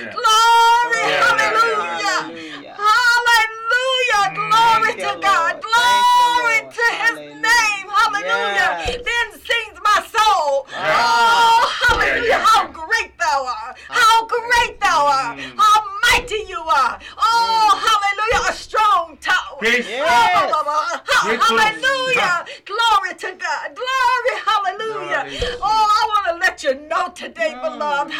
Yeah. Glory, yeah. hallelujah. Hallelujah. hallelujah. Mm, glory to you, God. Glory to his hallelujah. name. Hallelujah. Yes. Then sings my soul. Oh, hallelujah. How great thou art. How great thou art. Mm. How mighty you are. Oh, mm. hallelujah. A strong tower. Yes. yes. Oh, hallelujah. Glory to God. Glory. Hallelujah. Glory. Oh, I want to let you know today, mm. beloved.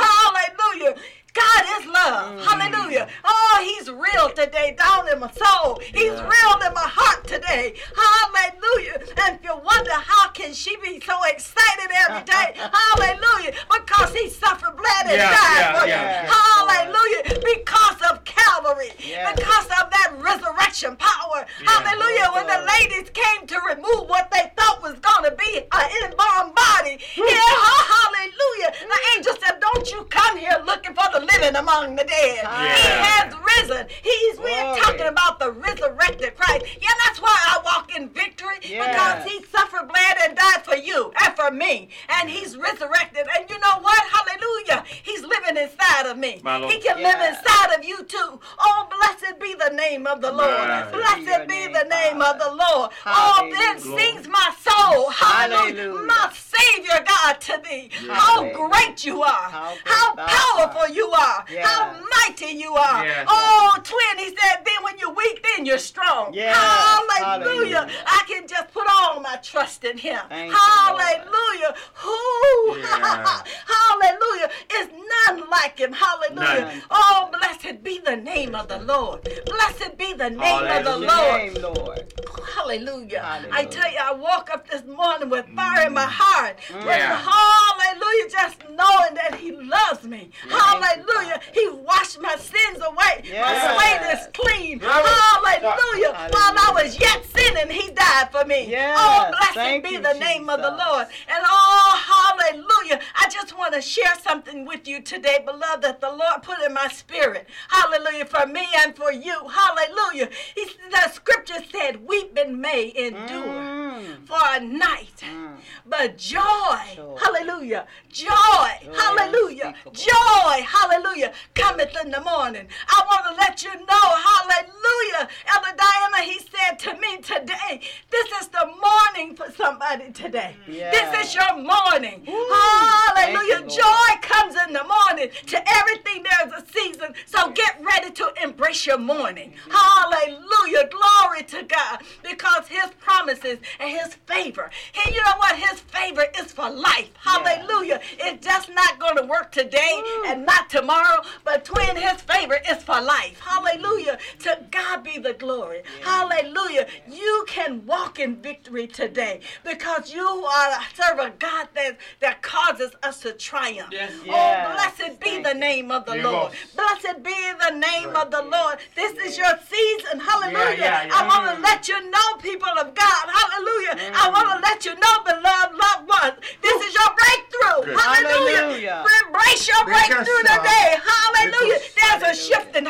Yeah. hallelujah, just knowing that He loves me. Hallelujah. He washed my sins away. Yes. My slate is clean. Hallelujah. While I was yet sinning, He died for me. Yes. Oh, blessed Thank be you, the name of the Lord. And oh, hallelujah. I just want to share something with you today, beloved, that the Lord put in my spirit. Hallelujah. For me and for you. Hallelujah. He, the scripture said, Weeping may endure Mm. Mm. for a night, Mm. but joy, Joy. hallelujah, joy, Joy hallelujah, joy, hallelujah, cometh in the morning. I want to let you know, hallelujah. Elder Diana, he said to me today, this is the morning for somebody today. Mm. Yeah. This is your morning. Woo. Hallelujah. You, Joy comes in the morning. To everything there's a season. So get ready to embrace your morning. Mm-hmm. Hallelujah. Glory to God. Because his promises and his favor. And you know what? His favor is for life. Hallelujah. It's just not going to work today and not tomorrow. But twin, his favor is for life. Hallelujah. To God be the glory. Hallelujah. You can walk in victory today because you are serve a God that, that causes us to triumph. Yes. Oh, blessed be Thank the name of the Yes. Lord. Blessed be the name of the Lord. This is your season. Hallelujah. Yeah, yeah, yeah. I want to let you know, people of God. Hallelujah. I want to let you know, beloved loved ones. This is your breakthrough. Hallelujah. Hallelujah. Embrace your breakthrough today. Hallelujah. There's a Hallelujah. shift in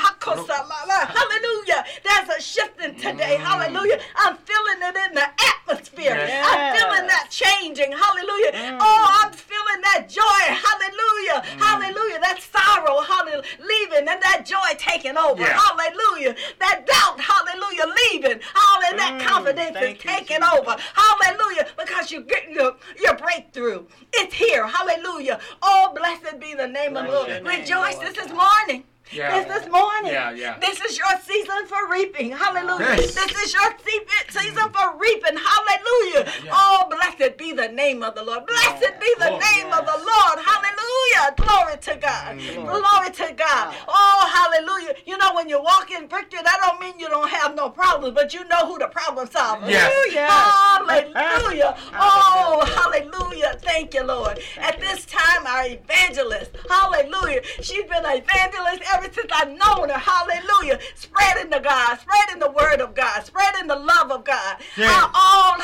Hallelujah. There's a shifting today. Mm. Hallelujah. I'm feeling it in the atmosphere. Yes. I'm feeling that changing. Hallelujah. Mm. Oh, I'm feeling that joy. Hallelujah. Hallelujah. That sorrow, hallelujah, leaving and that joy taking over. Yeah. Hallelujah. That doubt, hallelujah, leaving. Hallelujah. That Mm, confidence is taking Jesus. Over. Hallelujah. Because you get your, your breakthrough. It's here. Hallelujah. Oh, blessed be the name of the Lord. name, Rejoice. Lord This is morning. Yeah. This is morning. Yeah, yeah. This is your season for reaping. Hallelujah. Yes. This is your season for reaping. Hallelujah. Yeah. Oh, blessed be the name of the Lord. Blessed Yes. be the name of the. Lord. Hallelujah. Glory to God. Mm. Glory to God. Oh, hallelujah. You know, when you walk in victory, that don't mean you don't have no problems, but you know who the problem solver is. Yes. Yes. Hallelujah. Oh, hallelujah. Thank you, Lord. At this time, our evangelist, hallelujah. She's been an evangelist ever since I've known her. Hallelujah. Spreading the God, spreading the word of God, spreading the love of God. Yes. Our own,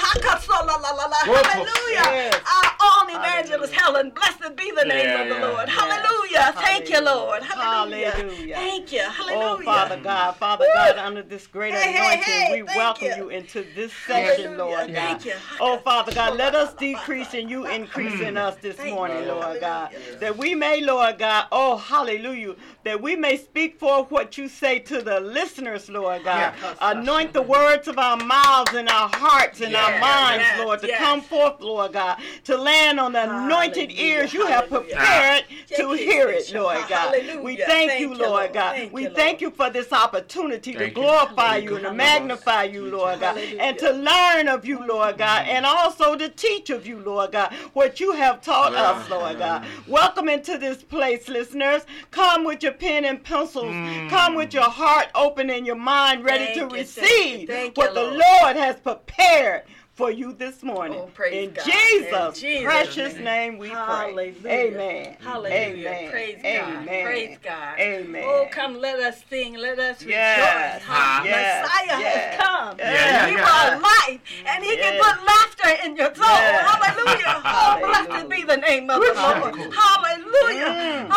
hallelujah. Yes. Our own evangelist, Helen. Blessed be the name Yeah, of the yeah. Lord. Yes. Hallelujah. Thank you, Lord. Hallelujah. Hallelujah. Thank you. Oh, hallelujah. Oh, Father God, Father Woo. God, under this great Hey, hey, anointing, hey, we thank welcome you. you. into this section, Hallelujah. Lord God. Thank you. Oh, Father God, let us decrease and you increase in mm. us this Thank morning, you. Lord God. Hallelujah. That we may, Lord God, oh, hallelujah, that we may speak forth what you say to the listeners, Lord God. Yeah. Anoint the words of our mouths and our hearts and our minds, yes, Lord, to yes. come forth, Lord God, to land on the anointed Hallelujah. ears you have Hallelujah. Prepared to hear it, Lord God. We thank, Thank you, you, Lord Lord. God. We thank you for this opportunity to glorify you and to magnify you, Lord God, and to learn of you, Lord God, and also to teach of you, Lord God, what you have taught us, Lord God. Welcome into this place, listeners. Come with your pen and pencils. Mm. Come with your heart open and your mind ready to you, thank you, receive what the Lord. Lord has prepared for you this morning. Oh, praise in God. Jesus' In Jesus' precious name. name we Hallelujah. pray. Amen. Hallelujah. Amen. Praise Amen. God. Praise God. Amen. Oh, come, let us sing. Let us Yes. rejoice. Ah. Yes. Messiah Yes. has come. Yeah, yeah, he yeah. brought life, and he can put laughter in your soul. Yes. Hallelujah. Oh, blessed Hallelujah. be the name of the Lord. Hallelujah. Mm.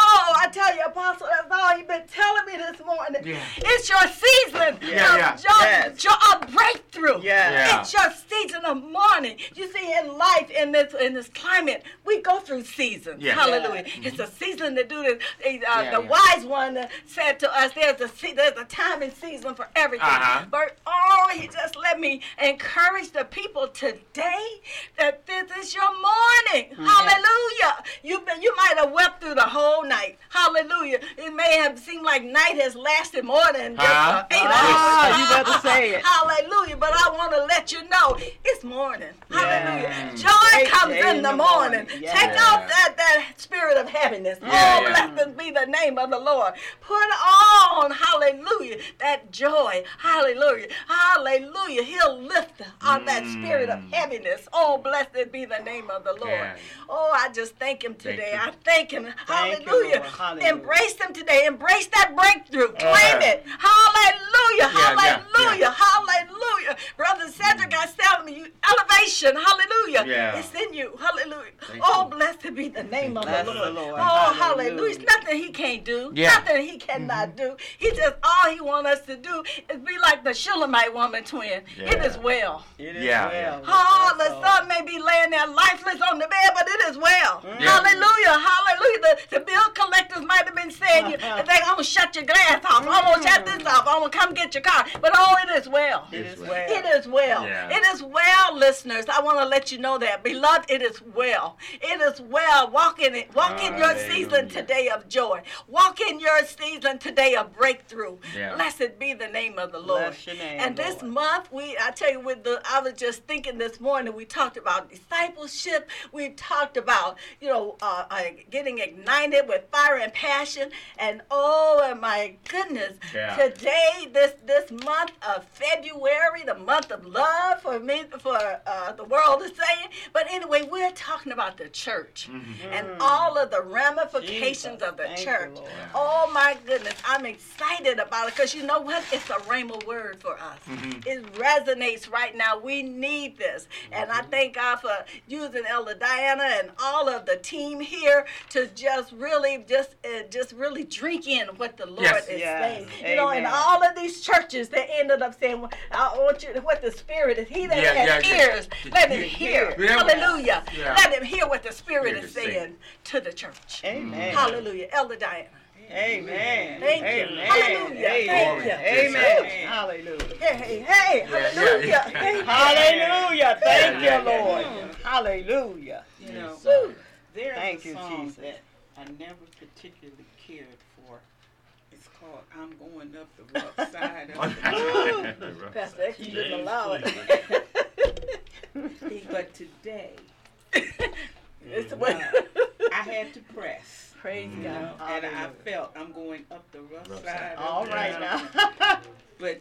I tell you, Apostle, that's all you've been telling me this morning. Yeah. It's your season Yeah, of, yeah. jo- Yes. jo- of breakthrough. Yes. Yeah. It's your season the morning. You see, in life, in this in this climate, we go through seasons. Yeah. Hallelujah. It's a season to do this. Uh, Yeah, the yeah. wise one uh, said to us, "There's a se- there's a time and season for everything." Uh-huh. But oh, he just let me encourage the people today that this is your morning. Mm-hmm. Hallelujah. You've been you might have wept through the whole night. Hallelujah. It may have seemed like night has lasted more than just Huh? uh, eight Ah, hours. you better say it. Hallelujah. But I want to let you know it's morning. Hallelujah. Yeah. Joy Great comes day in the morning. Yeah. Take off that, that spirit of heaviness. Yeah, oh, yeah. blessed be the name of the Lord. Put on, hallelujah, that joy. Hallelujah. Hallelujah. He'll lift on that spirit of heaviness. Oh, blessed be the name of the Lord. Yeah. Oh, I just thank him today. you. I thank him. Thank hallelujah. Lord. Hallelujah. Embrace them today. Embrace that breakthrough. Claim it. Hallelujah. Yeah, yeah, hallelujah. Hallelujah. Brother Cedric, I tell me, you elevation. Hallelujah. Yeah. It's in you. Hallelujah. Thank oh, you. blessed be the name of Bless the the Lord. Lord. Oh, Hallelujah. hallelujah. It's nothing he can't do. Yeah. Nothing he cannot mm-hmm. do. He just, all he wants us to do is be like the Shulamite woman twin. It Yeah. is well. It is Yeah, well. Oh, the all. son may be laying there lifeless on the bed, but it is well. Yeah. Hallelujah, hallelujah. The, the bill collectors might have been saying, you, Uh-huh. they, I'm going to shut your glass off. I'm going to shut this off. I'm going to come get your car. But oh, it is well. It's well. well. It is well. Yeah. It is well, listeners. I want to let you know that. Beloved, it is well. It is well. Walk in it. Walk in your season today of joy. Walk in your season today of breakthrough. Yeah. Blessed be the name of the Lord. Bless your name, and this Lord. month, we I tell you, with the I was just thinking this morning, we talked about discipleship. We talked about, you know, uh, uh, getting ignited with fire and passion. And oh my goodness, Yeah. today, this this month of February, the month of love for me, for uh, the world is saying. But anyway, we're talking about the church mm-hmm. and all of the ramifications Jesus, of the thank you, church. Oh my goodness, I'm excited about it because you know what? It's a rhema word for us. Mm-hmm. It resonates right now. We need this. And I mm-hmm. thank God for using Elder Diana and all of the team here to just really just uh, just really drink in what the Lord Yes. is Yes. saying. You know, in all of these churches, they ended up saying, well, I want you what the Spirit is. He that Yeah, has yeah, yeah. ears, let him hear. Yeah. Hallelujah. Yeah. Let him hear what the Spirit is saying. saying to the church. Amen. Hallelujah. Elder Diana. Amen. Thank you. Amen. Hallelujah. Amen. Thank you. Amen. Amen. Hallelujah. Hey, hey, hey. Yeah, yeah, Hallelujah. yeah. Thank you. Hallelujah. Thank Yeah, you, Lord. Hallelujah. You know, Woo. there's Thank a you, song Jesus. That I never particularly cared for. It's called "I'm Going Up the Rough Side of the Mountain." Pastor X, didn't allow it. but today, It's what. I had to press, Praise you God. and I Hallelujah. felt I'm going up the rough, Rough side. side. of All the right now. But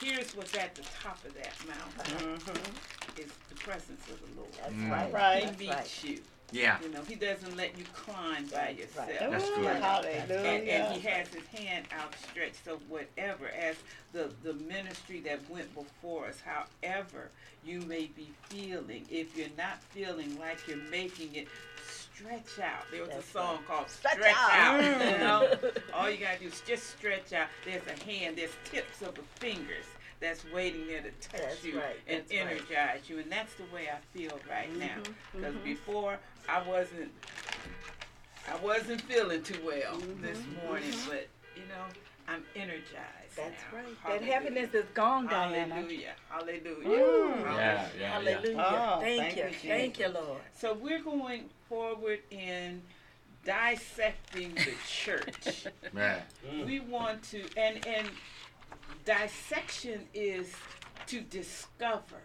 here's what's at the top of that mountain: Mhm. is the presence of the Lord. That's Mm. right. Right. He That's meets right. you. Yeah. You know, he doesn't let you climb by yourself. That's Ooh, good. Hallelujah. and, and he has his hand outstretched. So whatever, as the the ministry that went before us, however you may be feeling, if you're not feeling like you're making it, stretch out. There was That's a song called Stretch "Stretch, out. Out." Mm. You know, all you gotta do is just stretch out. There's a hand. There's tips of the fingers. That's waiting there to touch That's you right, and that's right. energize you, and that's the way I feel right now. Mm-hmm, Because before I wasn't, I wasn't feeling too well this morning, but you know, I'm energized. Mm-hmm. That's now. right. That happiness is gone, Diana. Hallelujah. Hallelujah. Yeah, Hallelujah. yeah, yeah. Hallelujah. Oh, thank, thank you. you, Jesus. Thank you, Lord. So we're going forward in dissecting the church. Yeah. we want to and and dissection is to discover.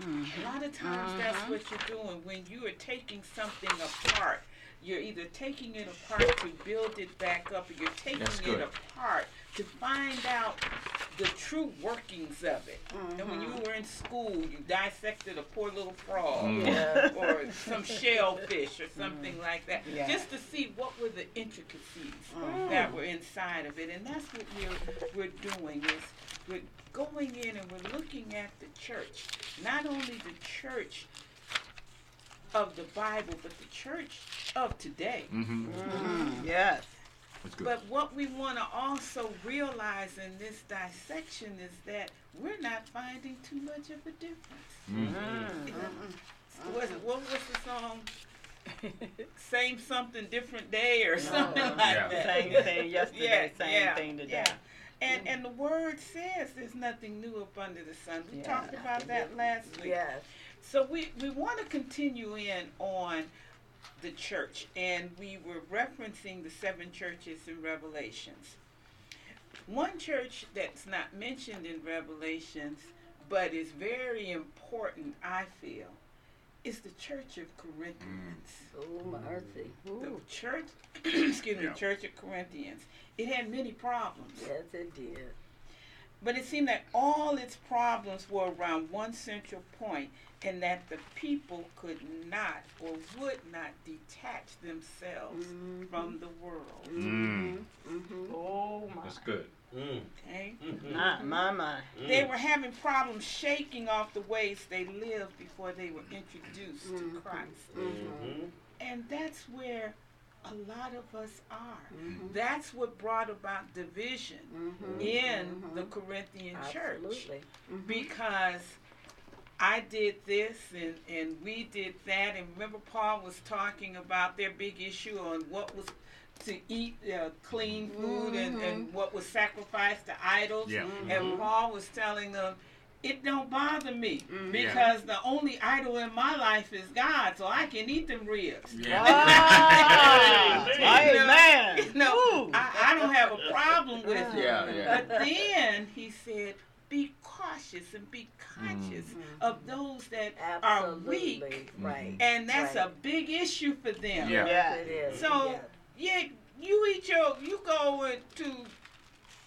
A lot of times that's mm-hmm. what you're doing. When you are taking something apart you're either taking it apart to build it back up or you're taking it apart to find out the true workings of it and when you were in school you dissected a poor little frog Mm. Yeah. or some shellfish or something like that, Yeah. just to see what were the intricacies that were inside of it, and that's what we're we're doing is we're going in and we're looking at the church, not only the church of the Bible, but the church of today. Mm-hmm. Mm, Yes. That's good. But what we want to also realize in this dissection is that we're not finding too much of a difference. Mm. Was it, what was the song? Same something, different day, or something like Yeah. that. Same thing yesterday, Yeah, same yeah, thing today. yeah. And mm. and the word says there's nothing new up under the sun. We Yeah. talked about that last week. Yes. So we, we want to continue in on the church, and we were referencing the seven churches in Revelations. One church that's not mentioned in Revelations, but is very important, I feel, is the Church of Corinthians. Mm. Oh, mercy. The church, excuse me, Yeah. Church of Corinthians. It had many problems. Yes, it did. But it seemed that all its problems were around one central point, and that the people could not or would not detach themselves mm-hmm. from the world. Mm. Mm-hmm. Oh my. That's good. Mm. Okay? Mm-hmm. My, my, my. Mm. They were having problems shaking off the ways they lived before they were introduced to Christ. Mm-hmm. And that's where a lot of us are. Mm-hmm. That's what brought about division in the Corinthian church. Absolutely. because I did this and, and we did that. And remember, Paul was talking about their big issue on what was to eat uh, clean food and, and what was sacrificed to idols. Yeah. And Paul was telling them, it don't bother me Mm-hmm. because the only idol in my life is God, so I can eat them ribs. Ah, You know, amen. You know, I, I don't have a problem with it. Yeah, yeah. But then he said, be cautious and be conscious mm-hmm. of those that are weak. Right. Mm-hmm. And that's Right. a big issue for them. Yeah. Yeah. It is. So, yeah. yeah, you eat your, you go to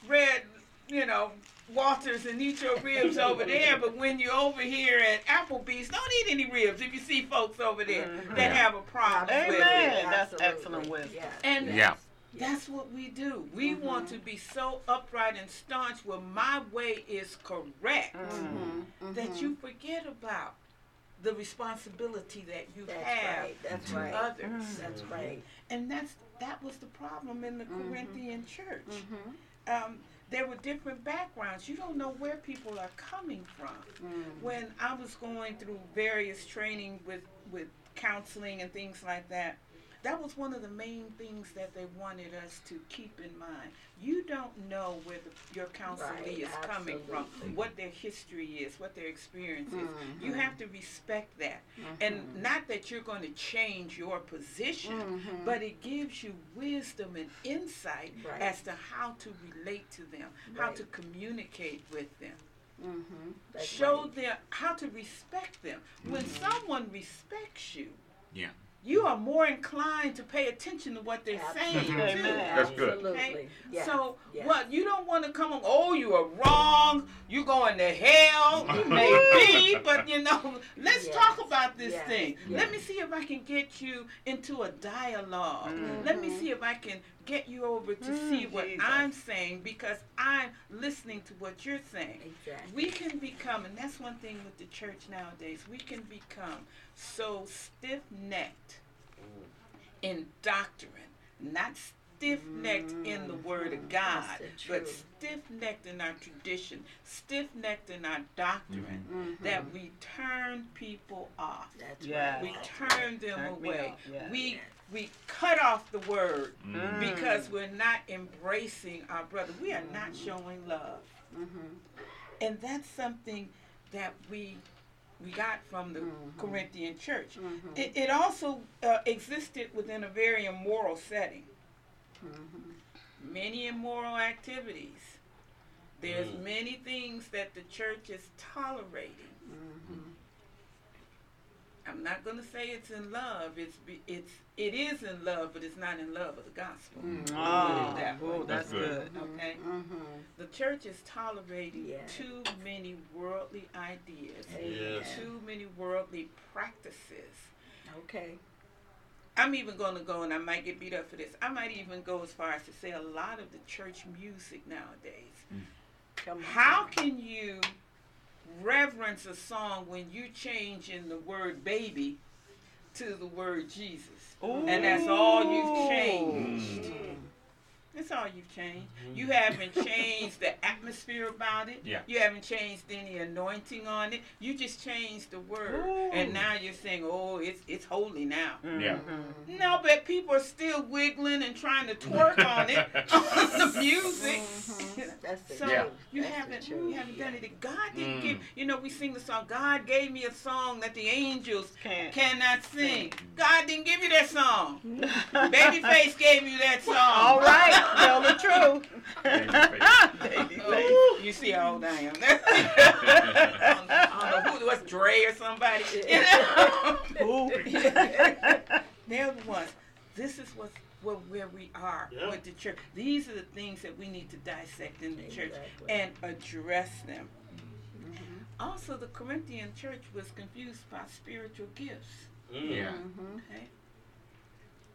Red, you know, Walters and eat your ribs over there, but when you're over here at Applebee's, don't eat any ribs if you see folks over there that Yeah. have a problem with it. Amen. That's Absolutely. excellent wisdom. Yes. And Yeah. That's what we do. We want to be so upright and staunch where my way is correct Mm-hmm. that you forget about the responsibility that you That's have right. That's to right. others. That's right. And that's that was the problem in the Mm-hmm. Corinthian church. Um, there were different backgrounds. You don't know where people are coming from. Mm. When I was going through various training with with counseling and things like that, that was one of the main things that they wanted us to keep in mind. You don't know where the, your counselee Right, is coming from, what their history is, what their experience is. Mm-hmm. You have to respect that. And not that you're going to change your position, but it gives you wisdom and insight Mm-hmm. Right. as to how to relate to them, how to communicate with them Mm-hmm. Show right. them how to respect them. When someone respects you, Yeah. You are more inclined to pay attention to what they're saying. Too. Amen. That's good. Absolutely. Okay? Yes. So yes. what you don't want to come on, oh you are wrong, you're going to hell, you may be, but you know, let's Yes. talk about this Yes. thing. Yes. Let me see if I can get you into a dialog Let me see if I can get you over to hmm. see what Jesus. I'm saying because I'm listening to what you're saying. Exactly. We can become, and that's one thing with the church nowadays, we can become so stiff necked mm. in doctrine, not stiff necked in the mm. Word of mm. God, but stiff necked in our tradition, stiff necked in our doctrine, mm-hmm. Mm-hmm. that we turn people off. That's Yeah. right. We turn them Turn away. yeah. We we cut off the word Mm. because we're not embracing our brother. We are not showing love. Mm-hmm. And that's something that we we got from the mm-hmm. Corinthian church. Mm-hmm. It, it also uh, existed within a very immoral setting. Many immoral activities. There's mm. many things that the church is tolerating. I'm not going to say it's in love. It's be, it's it is in love, but it's not in love with the gospel. Oh, that oh, that's That's good. good. Okay, Mm-hmm. mm-hmm. the church is tolerating Yeah. too many worldly ideas, Yes. too many worldly practices. Okay. I'm even going to go, and I might get beat up for this. I might even go as far as to say a lot of the church music nowadays. Mm. Come on. How can you reverence a song when you change in the word baby to the word Jesus? And that's all you've changed. That's all you've changed. You haven't changed the atmosphere about it. Yeah. You haven't changed any anointing on it. You just changed the word, Ooh. and now you're saying, "Oh, it's it's holy now." Yeah. Mhm. No, but people are still wiggling and trying to twerk on it on the music. That's the So Yeah. you That's haven't you haven't done it. God didn't Mm. give you know we sing the song. God gave me a song that the angels Can't. cannot sing. God didn't give you that song. Babyface gave you that song. All right, tell the truth. Babyface. Ooh, you see how old I am. I don't- I don't know who was Dre or somebody. You know? Ooh. They're the ones. This is what's where, where we are Yeah. with the church. These are the things that we need to dissect in the church and address them. Mm-hmm. Also, the Corinthian church was confused by spiritual gifts. Mm. Yeah. Okay.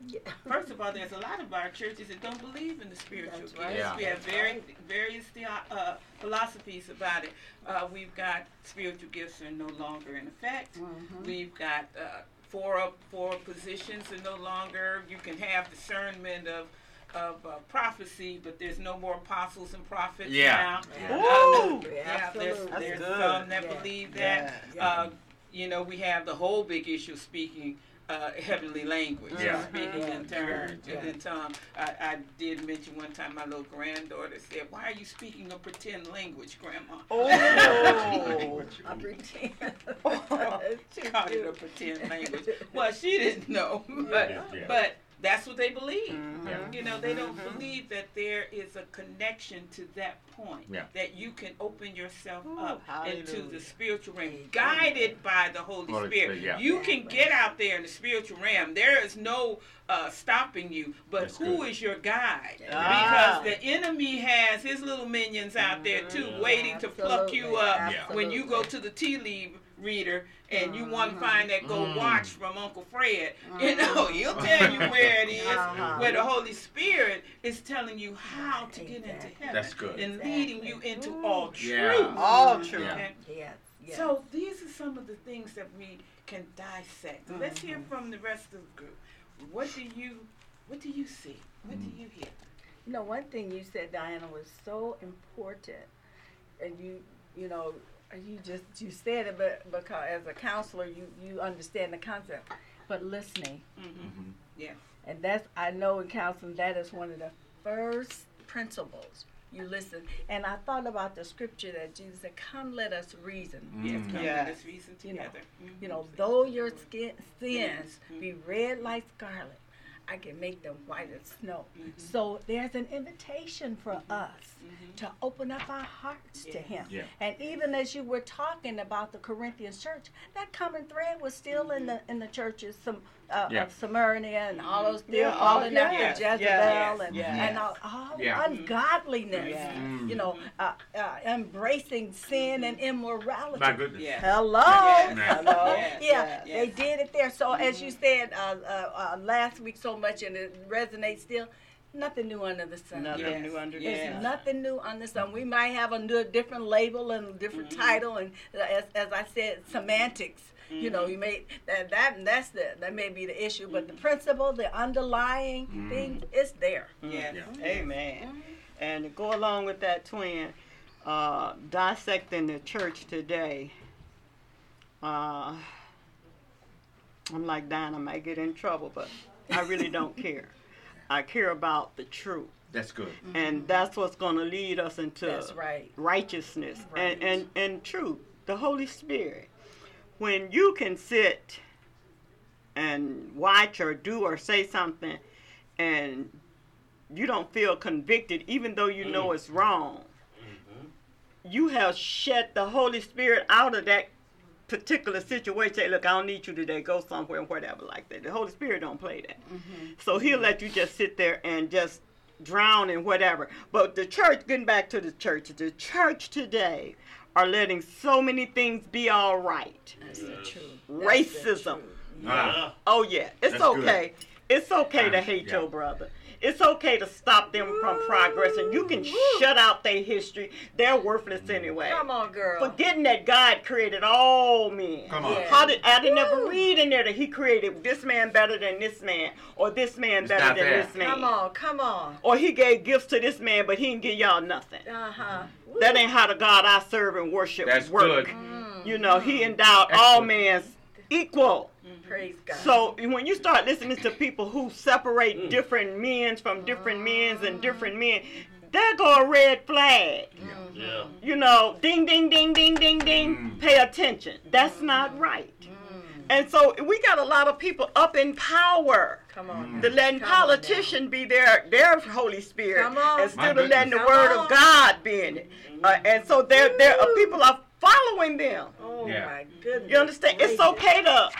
Yeah. First of all, there's a lot of our churches that don't believe in the spiritual gifts. right. Yeah. We have very, various theo- uh, philosophies about it. Uh, we've got spiritual gifts are no longer in effect. Mhm. We've got uh, four up four positions are no longer. You can have discernment of of uh, prophecy, but there's no more apostles and prophets Yeah. now. Ooh. Yeah, there's, there's some that Yeah. believe that. Yeah. Uh, you know, we have the whole big issue of speaking uh, heavenly language, Yeah. speaking in turn, Yeah. in tongue. I, I did mention one time my little granddaughter said, "Why are you speaking a pretend language, Grandma?" Oh. I pretend. She called it a pretend language. Well, she didn't know, but Yeah, yeah. but that's what they believe. Mhm. You know, they don't Mhm. believe that there is a connection to that point. Yeah. That you can open yourself Ooh, up into the spiritual realm, guided by the Holy, Holy Spirit. Spirit, yeah. You can get out there in the spiritual realm. There is no uh, stopping you. But That's who good. is your guide? Ah. Because the enemy has his little minions out there too, Mhm. waiting to pluck you Absolutely. up when you go to the tea leaf reader and you want to find that gold Mm. watch from Uncle Fred. You know, he'll tell you where it is, Uh-huh. where the Holy Spirit is telling you how to get into heaven That's good. and leading you into Ooh. all truth. Yeah. All true. Yeah. Yes. yes. So these are some of the things that we can dissect. Let's hear Mm-hmm. from the rest of the group. What do you what do you see? What do you hear? You know, one thing you said, Diana, was so important, and you, you know, you just you said it, but because as a counselor, you you understand the concept, but listening, Mm-hmm. Yeah. and that's I know in counseling that is one of the first principles. You listen, and I thought about the scripture that Jesus said, "Come, let us reason." Yes, Mm. come Yeah. let us reason You know, together. Mhm. You know, though your skin, sins be red like scarlet, I can make them white as snow. Mhm. So there's an invitation for us Mhm. to open up our hearts to Him. Yeah. And even as you were talking about the Corinthian church, that common thread was still in the in the churches, some uh, Yeah. of Smyrna and all those still Yeah, oh, falling yeah. after Yes, Jezebel yes, and yes. and all, all Yeah. ungodliness. Yeah. Mm. You know, uh, uh, embracing sin and immorality. My goodness. Yeah. Hello. Yes. Hello. Yes. Yeah, Yes. they did it there. So as you said uh, uh, uh, last week so much, and it resonates still. Nothing new under the sun. Nothing Yes. new under the Yes. Sun. nothing new on the sun. We might have a new, different label and a different Mhm. title, and uh, as, as I said, semantics. You know, you may that that that's the that may be the issue, but the principle, the underlying Mhm. thing, is there. Yes. Yeah. Amen. And to go along with that, twin, uh, dissecting the church today. Uh, I'm like Diane, I might get in trouble, but I really don't care. I care about the truth, That's good. and that's what's going to lead us into That's right. righteousness Right. and, and, and truth, the Holy Spirit. When you can sit and watch or do or say something and you don't feel convicted, even though you know mm. it's wrong, mm-hmm. you have shut the Holy Spirit out of that particular situation. Say, look, I don't need you today. Go somewhere and whatever like that. The Holy Spirit don't play that. Mm-hmm. So he'll let you just sit there and just drown in whatever. But the church, getting back to the church, the church today are letting so many things be all right. That's the truth. Racism. Ah. Oh yeah, it's That's good. okay. It's okay to Ah, hate yeah. your brother. it's okay to stop them from progressing. You can shut out their history. They're worthless anyway. Come on, girl. Forgetting that God created all men. Come on. Yeah. How did I didn't ever read in there that He created this man better than this man, or this man It's better than there. this man, Come on, come on. or He gave gifts to this man, but He didn't give y'all nothing. Uh huh. That ain't how the God I serve and worship That's work. good. You know, He mm. endowed all Excellent. men equal. Mm-hmm. Praise God. So when you start listening to people who separate mm. different men from different men and different mm. men, there go a red flag. Yeah. Mm-hmm. You know, ding, ding, ding, ding, ding, ding. Pay attention. That's not right. And so we got a lot of people up in power. come on. The letting Come on politician be their their Holy Spirit Come on. instead My of letting the goodness. Word Come of. God be in it. Uh, and so there there are people are following them. Oh Yeah. my goodness. You understand? It's okay to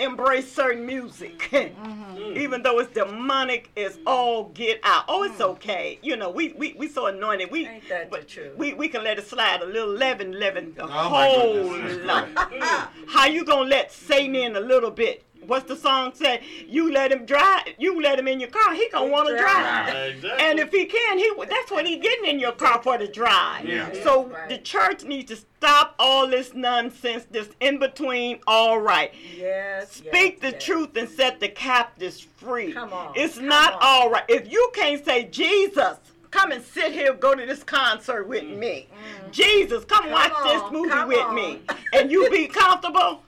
embrace certain music, Mm-hmm. even though it's demonic. It's all get out. Oh, it's okay. You know, we we we so anointed. We. Ain't that the but truth? we we can let it slide a little leaven, leaven a Oh, my whole goodness. lot. How you gonna let Satan in a little bit? What's the song say? You let him drive. You let him in your car. He gonna want to drive. drive. Exactly. And if he can, he that's what he getting in your car for the drive. Yeah. So Right. the church needs to stop all this nonsense, this in between. All right, Yes. speak yes, the yes. truth and set the captives free. Come on, It's come not on. all right if you can't say Jesus. Come and sit here, go to this concert with me. Mm-hmm. Jesus, come, Come watch this movie come with on. me, and you be comfortable.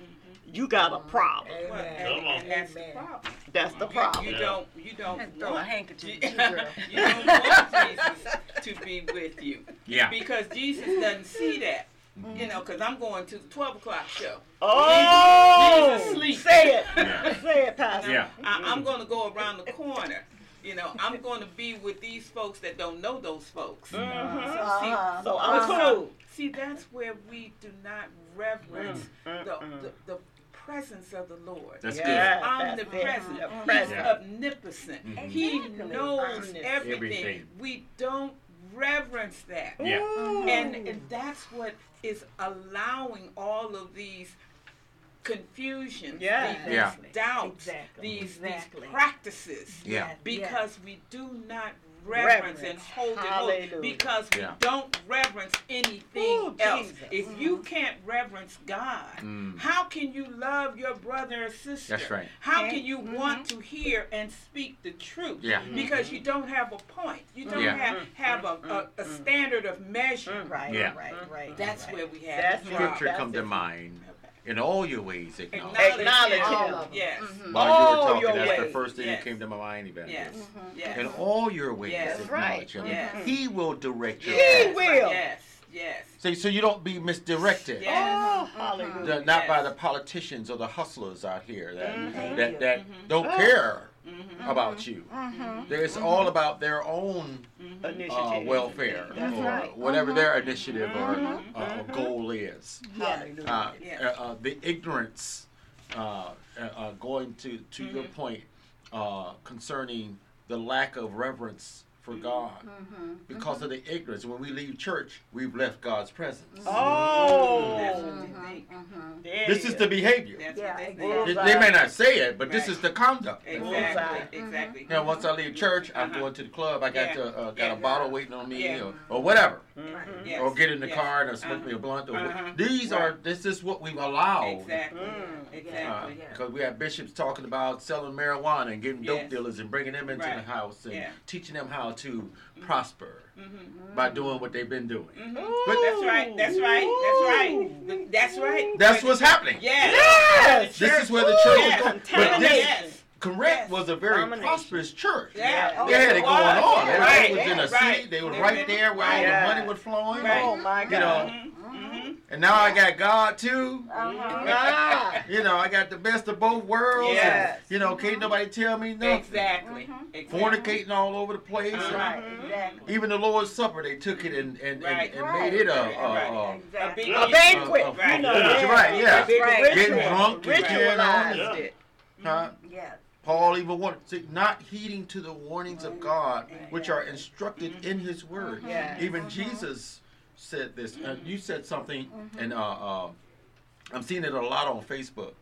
You mm-hmm. got a problem. Amen. Come on. and that's the problem. That's the You, problem. you Yeah. don't you don't And throw a handkerchief you, you, don't want Jesus to be with you Yeah. because Jesus doesn't see that. You know, mm-hmm. because I'm going to the 12 o'clock show. Oh, Jesus asleep. say it, Yeah. say it, Pastor. Yeah. I, I'm going to go around the corner. You know, I'm going to be with these folks that don't know those folks. So, see, Uh-huh. So I'm Uh-huh. see, that's where we do not reverence Mm, the, mm, the, the presence of the Lord. That's Yeah. good. that's it. omnipresent. The He's presence. omnipotent. Mhm. He knows everything. Everything. We don't reverence that. Yeah. And, and that's what is allowing all of these confusions, Yeah. these Yeah. doubts, Exactly. these, Exactly. these practices. Yeah. Because we do not reverence, and Reverence. hold it holy. Hallelujah. Because we Yeah. don't reverence anything Ooh, else. Jesus. If you mm. can't reverence God, Mm. how can you love your brother or sister? That's right. How Okay. can you mm-hmm. want to hear and speak the truth? Yeah. Mm-hmm. Because you don't have a point. You don't Yeah. have, mm-hmm. have a, a, a standard of measure. Right, Yeah. right, right. That's right. where we have That's the Scripture come to mind. In all your ways, acknowledge. Acknowledge All him. of them. Yes. While All you were talking, your that's the first thing Yes. that came to my mind, Evangelist. Yes. Mm-hmm. Yes. In all your ways, Yes. Acknowledge right. him. Yes. He will direct your He path. will. Yes. Yes. So, so you don't be misdirected. Yes. Oh, mm-hmm. hallelujah. The- not by the politicians or the hustlers out here that Thank that, that Mm-hmm. don't oh. care Mhm. about you. It's all about their own uh, welfare That's or right. whatever their initiative or, Mm-hmm. uh, or goal is. Hallelujah. Uh, Yes. uh, uh, the ignorance, uh, uh, uh, going to, to your Mm-hmm. point uh, concerning the lack of reverence for Mm-hmm. God. Because of the ignorance. When we leave church, we've left God's presence. Oh, That's what they think. there This it is the behavior. That's Yeah, what they exactly. think. They, they may not say it, but this is the conduct. Exactly. Exactly. You know, once I leave church, I'm Uh-huh. going to the club. I got Yeah. to, uh, got Yeah. a bottle waiting on me, Yeah. or, or whatever, Yes. or get in the Yes. car and smoke me a Uh-huh. blunt. Or, Uh-huh. These Right. are this is what we've allowed. Exactly. Mm. Exactly. Because we have bishops talking about selling marijuana and getting dope Yes. dealers and bringing them into Right. the house and Yeah. teaching them how to prosper by doing what they've been doing. Mhm. That's right. That's right. That's right. That's right. That's But- what's happening. Yes. Yes. This is where the church Yes. is going. But Contamination. this, Yes. Corinth Yes. was a very Domination. prosperous church. Yeah. They had it going on. Yeah. Everybody Right. was in a Right. city. They were They right there where all the money was flowing. Right. Oh my God. You God. know, Mhm. And now I got God too. Uh-huh. You know, I got the best of both worlds. and, you know, can't nobody tell me nothing. Exactly. Exactly. Fornicating all over the place. Uh-huh. Right, exactly. Even the Lord's Supper, they took it and, and, Right. and, and made it a, a, Right. a, A Exactly. big A banquet. Uh, Right. You know, That's right, yeah. Big Right. ritual. Getting drunk and carrying on. Ritualized it. huh? Yes. Paul even warned, see, not heeding to the warnings of God, which are instructed in His Word. Yeah. Even Jesus said this. Uh, you said something, and uh, uh, I'm seeing it a lot on Facebook.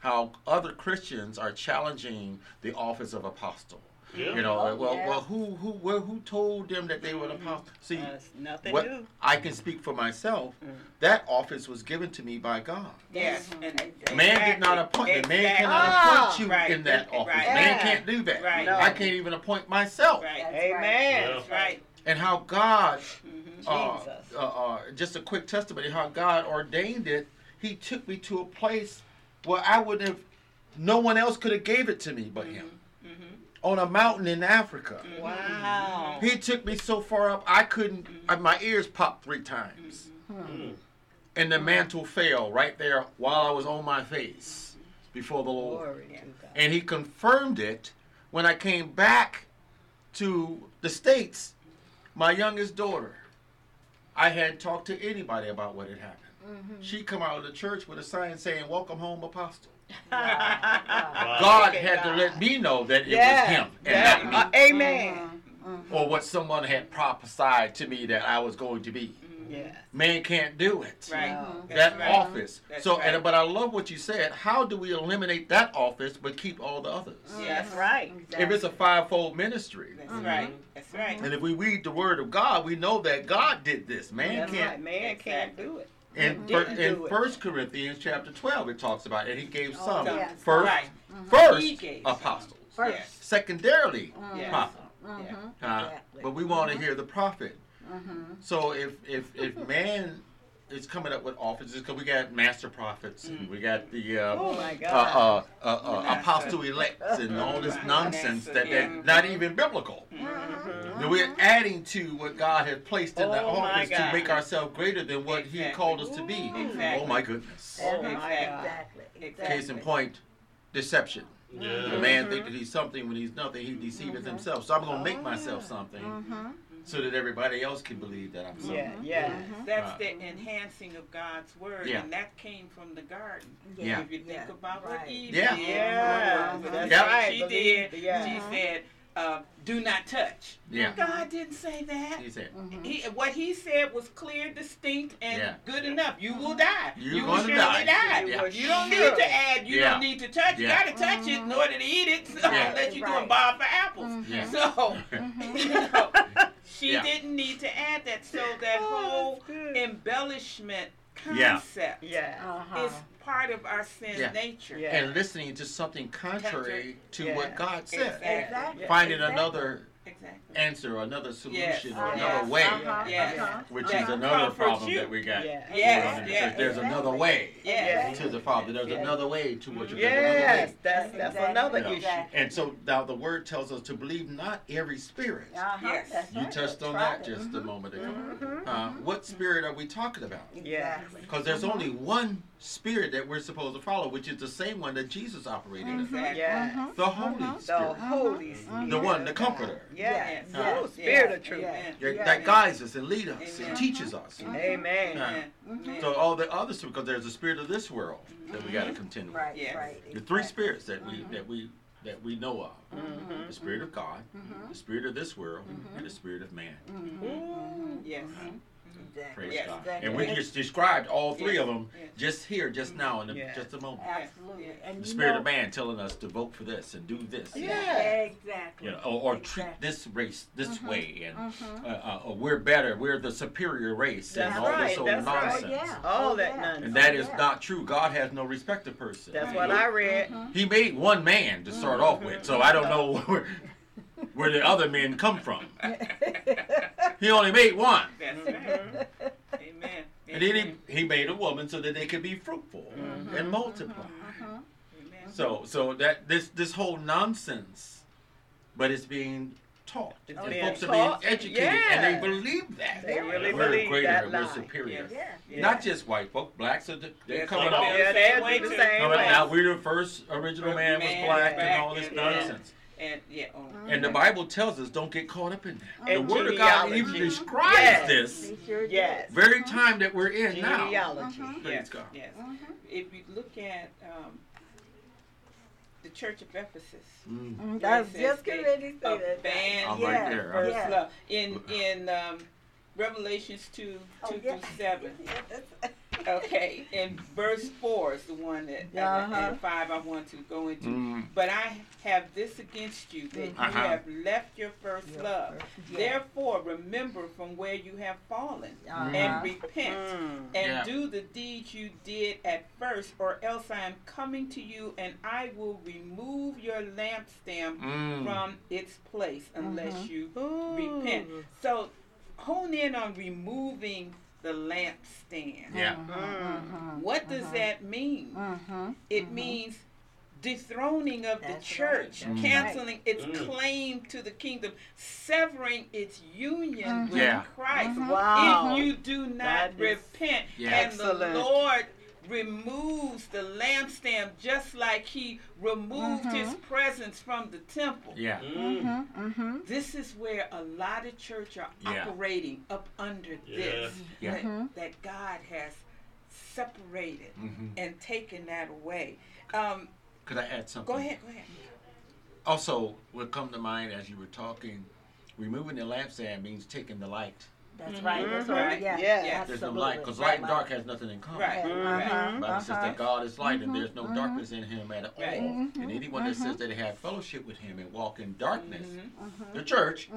How other Christians are challenging the office of apostle. You know, Oh, well, yeah. well, who, who, well, who told them that they were the apostle? See, That's nothing what new. I can speak for myself. Mm. That office was given to me by God. Yes. And Man did not appoint me. Man cannot Ah, appoint you right, in that office. right. Man Yeah. can't do that. Right. No. I can't even appoint myself. Right. Amen. That's right. And how God, Mhm. Uh, Jesus. uh, uh, just a quick testimony, how God ordained it. He took me to a place where I would have, no one else could have gave it to me but Him. Mhm. On a mountain in Africa. Mm-hmm. Wow. Mm-hmm. He took me so far up, I couldn't. I, my ears popped three times, hmm. mm. and the mantle fell right there while I was on my face before the Lord. Glory. And He confirmed it when I came back to the states. My youngest daughter, I hadn't talked to anybody about what had happened. She come out of the church with a sign saying, "Welcome home, Apostle." God had to let me know that it Yeah. was Him and Yeah. not me Uh, amen. Mm-hmm. or what someone had prophesied to me that I was going to be. Yes. Man can't do it. Right. No. Mm-hmm. That right. office. Mm-hmm. That's so, right. and, but I love what you said. How do we eliminate that office but keep all the others? Mm-hmm. That's right. If it's a fivefold ministry, That's right. That's right. and if we read the Word of God, we know that God did this. Man That's can't. right. Man can't do it. In, Didn't in. First Corinthians chapter twelve, it talks about it. He gave oh, some yeah. first, Right. first He gave some. apostles, First. Yes. secondarily Yes. prophet. Yeah. Uh, Exactly. But we want to hear the prophet. Mm-hmm. So if if if man is coming up with offices, because we got master prophets and we got the uh, Oh my uh, God. uh, uh, uh, Master. apostle elects and all this nonsense that Yeah. they're not even biblical. Mhm. That we're adding to what God has placed in the Oh, my office to make ourselves greater than what He called us to be. Exactly. Oh my goodness. Oh my Exactly. God. Exactly. Exactly. Case in point, deception. The Mm-hmm. man think that he's something when he's nothing. He deceiveth himself. So I'm gonna make myself something Mm-hmm. So that everybody else can believe that I'm something. Yeah. Yeah. That's Right. the enhancing of God's word, Yeah. and that came from the garden. Yeah. If you think Yeah. about what Right. Eve Yeah. did, Yeah. what That's Yep. right. she Believe- did, Yeah. she said, mm-hmm. uh, "Do not touch." Yeah. God didn't say that. He said, mm-hmm. He, what he said was clear, distinct, and Yeah. good enough. You will die. You're you will surely die. die. Yeah. You don't Sure. need to add. You Yeah. don't need to touch. You got to touch it in order to eat it. So Yeah. unless you're Right. doing bob for apples. Yeah. So you know, she Yeah. didn't need to add that. So that Oh, whole embellishment concept Yeah. Uh-huh. is part of our sin Yeah. nature. Yeah. and listening to something contrary to Yeah. what God said. Exactly. Exactly. Finding Exactly. another Exactly. answer, or another solution, Yes. or Uh, another yes. way, Uh-huh. Yes. Uh-huh. which is another problem you. that we got. Yeah. Yes, So yes. There's another way Yes. to the Father. There's Yeah. another way to what you're Yes. That's that's Exactly. another You know, issue. And so now the word tells us to believe not every spirit. Uh-huh. Yes. That's You right. touched on Try that it. just a moment ago. Mhm. Uh, what spirit are we talking about? Yeah. Exactly. Because there's only one spirit that we're supposed to follow, which is the same one that Jesus operated in. Exactly. Yeah. The Holy The Spirit. Holy Spirit. The one, the comforter. Yes. Yes. Oh, Yes. Spirit of truth. Amen. That, that guides us and leads us Amen. and teaches us. Amen. Amen. Mm-hmm. Amen. So all the other spirits, because there's the spirit of this world that we got to contend with. Right. Yes. Right. The three spirits that we that we that we know of: Mhm. the spirit of God, Mm-hmm. the spirit of this world, and the spirit of man. Ooh. Yes. Exactly. Praise Yes. God. Exactly. And we just described all three of them Yes. just here, just now, in a, Yeah. just a moment. Absolutely. And The spirit know, of man telling us to vote for this and do this. Yeah. Exactly. You know, or, or treat this race this Mm-hmm. way, and uh, uh, we're better, we're the superior race, That's and all right, this old that's right. nonsense. Oh, yeah. All Oh, that yeah. nonsense. And that is Yeah. not true. God has no respect of person. That's what I read. Mm-hmm. He made one man to start off with, so I don't know where, where the other men come from. He only made one. That's Mm-hmm. right. Amen. And then he, he made a woman so that they could be fruitful Mm-hmm. and multiply. Amen. So so that this this whole nonsense, but it's being taught. It's and being folks are being educated and Yeah. they believe that. They really we're believe greater that and we're lie. superior. Yes. Yeah. Not just white folk, blacks are they're Yes, coming they up. Yeah, the they'll same the same now we're the first original man was Man, black and all this yeah. nonsense. And yeah. Oh. And the Bible tells us don't get caught up in that. The Word of God even describes Yes. this sure did. Yes. very time that we're in now. Genealogy. Praise Yes. God. Yes. If you look at um, the Church of Ephesus, Mm. Mm, I was just getting they ready to say that. abandoned I'm yeah. right there. I'm- first Yeah. love in in um, Revelations two Oh, two yeah. through seven. Yeah, that's- Okay, and verse four is the one that uh, Uh-huh. and five I want to go into. Mm. But I have this against you that Uh-huh. you have left your first Your love. first- yeah. Therefore, remember from where you have fallen Uh-huh. and repent Mm. and Yeah. do the deeds you did at first, or else I am coming to you and I will remove your lampstand Mm. from its place unless Mhm. you Ooh. repent. So hone in on removing the lampstand. Yeah. Mm. What does that mean? Mhm. It means dethroning of the church, right, that's canceling its Mm. claim to the kingdom, severing its union with Yeah. Christ. Wow. If you do not That is repent, Yeah. and the Lord removes the lampstand just like he removed his presence from the temple. Yeah. Mm-hmm. Mm-hmm. This is where a lot of church are Yeah. operating up under this Yeah. that, that God has separated Mhm. and taken that away. Um, Could I add something? go ahead, go ahead. Also, what come to mind as you were talking, removing the lampstand means taking the light. That's Mhm. right. That's right. Mm-hmm. Yeah. Yes. Yes. There's no light, because light and dark has nothing in common. Right, Yeah. right. Uh-huh. The Bible says Uh-huh. that God is light and there's no mm-hmm. darkness in him at all. Right. And anyone that says that they have fellowship with him and walk in darkness, the church,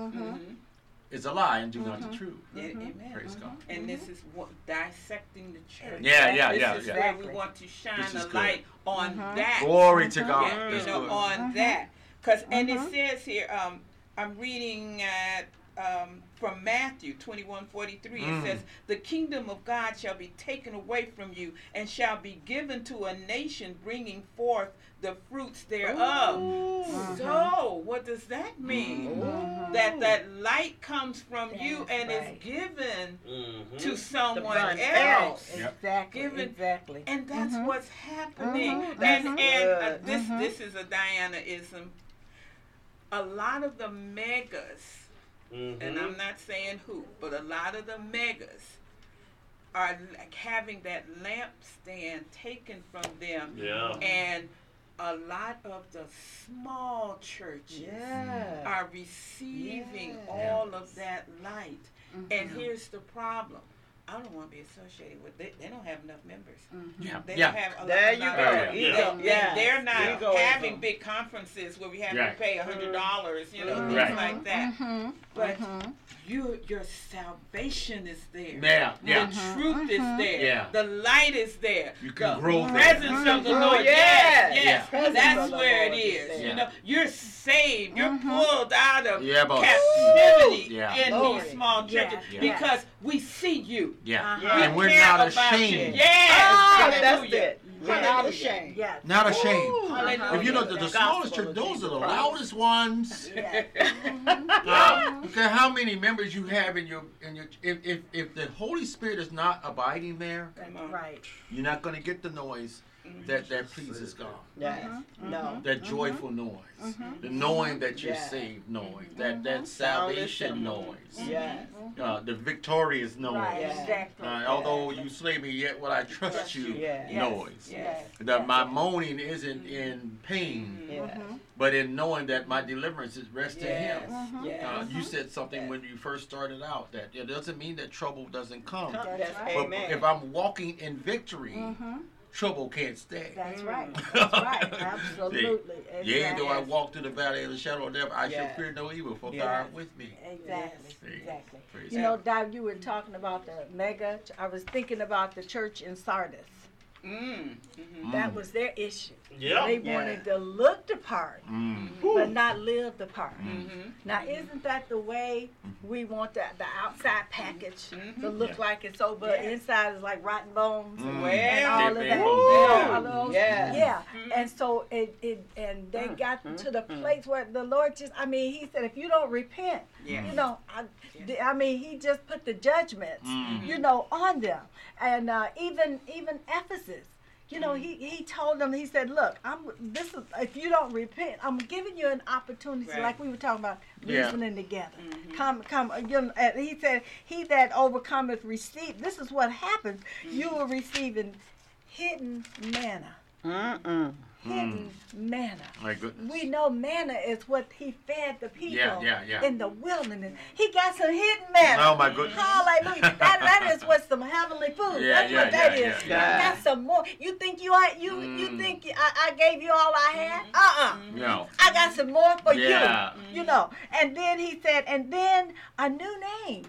is a lie and do not the truth. Yeah, Amen. Praise God. And this is what dissecting the church. Yeah, yeah, this yeah, is yeah. where we Exactly. want to shine This is a good. light on that. Glory to God. Yeah, you That's know, good. on that. Cause and it says here, um, I'm reading at um, from Matthew 21, 43. It Mm. says, The kingdom of God shall be taken away from you and shall be given to a nation bringing forth the fruits thereof. So, what does that mean? That that light comes from you That's and right. is given Mhm. to someone Someone else. Yep. Exactly. Given- Exactly. And that's what's happening. And and uh, good. this this is a Dianaism. A lot of the megas, Mhm. and I'm not saying who, but a lot of the megas are like having that lampstand taken from them, Yeah. and a lot of the small churches Yeah. are receiving Yeah. all of that light. And here's the problem. I don't want to be associated with they, they don't have enough members. Mm-hmm. Yeah. They Yeah. don't have a There lot, you go. of- Yeah. They, Yeah. They're not Egoism. having big conferences where we have Right. to pay a hundred mm-hmm. dollars, you know, mm-hmm. things Right. like that. Mm-hmm. But your your salvation is there. Yeah, yeah. The truth is there. Yeah. The light is there. You can the grow there. presence of the. Lord. Yes. Yes, yes. Yeah. That's Presence of the where it is. Lord is is. there. You Yeah. know, you're saved. You're pulled out of Yeah, boss. captivity Yeah. in Glory. these small churches Yeah. because we see you. Yeah. Yeah. And we're not ashamed. You. Yes. Ah, that's it. We're not ashamed. Yes. Not ashamed. Ooh. Hallelujah. If you know the, the The smallest gospel church, those are the Christ. loudest ones. Yes. I don't how many members you have in your in your if if, if the Holy Spirit is not abiding there, Right. you're not going to get the noise that that pleases God. Yes. Mm-hmm. No. That mm-hmm. joyful noise, the knowing that you're Yeah. saved noise, that that salvation Salvation. noise, Yes. uh, the victorious noise. Right. Yeah. Exactly. Uh, although you slay me, yet will I trust you. Yeah. Yes. Noise. Yes. That my moaning isn't in pain, Yes. but in knowing that my deliverance is rest in Yes. Him. Yes. Uh, you said something when you first started out that it doesn't mean that trouble doesn't come. Come- That's Yes. right. But Amen. if I'm walking in victory, Mm-hmm. Trouble can't stay. That's right. That's right. Absolutely. Yea, though I walk through the valley of the shadow of death, I shall fear no evil, for Yes. thou art with me. Exactly. Yes. Exactly. Praise You know, Dad, you were talking about the mega. I was thinking about the church in Sardis. Mm. Mhm. That Mm. was their issue. Yeah. They Yeah. wanted to look the part, Mm. but not live the part. Mhm. Now, isn't that the way we want the, the outside package to Mhm. look Yeah. like it's so, but Yes. inside is like rotten bones Mm. and Well, all of that? man bones. Yeah. all those- Yeah. yeah. Mhm. And so it, it and they Mm, got to the mm. place where the Lord just, I mean, He said, if you don't repent, Yeah. you know, I, I mean, He just put the judgments, Mm. you know, on them, and uh, even even Ephesus. You know, he, he told them, he said, look, I'm this is if you don't repent, I'm giving you an opportunity, Right. like we were talking about, Yeah. reasoning together. Mhm. Come, come, uh, you know, and he said, he that overcometh receive. This is what happens. You Mm-hmm. are receiving hidden manna Mm-mm. Hidden mm. manna. My goodness. We know manna is what he fed the people Yeah, yeah, yeah. in the wilderness. He got some hidden manna. Oh, my goodness. Hallelujah. that, that is what some heavenly food. Yeah, That's yeah, what that yeah, is. yeah, yeah. I got some more. You think you are, you you Mm. think I, I gave you all I had? Mm-hmm. Uh-uh. Mm-hmm. No. I got some more for Yeah. you. You know. And then he said, and then a new name.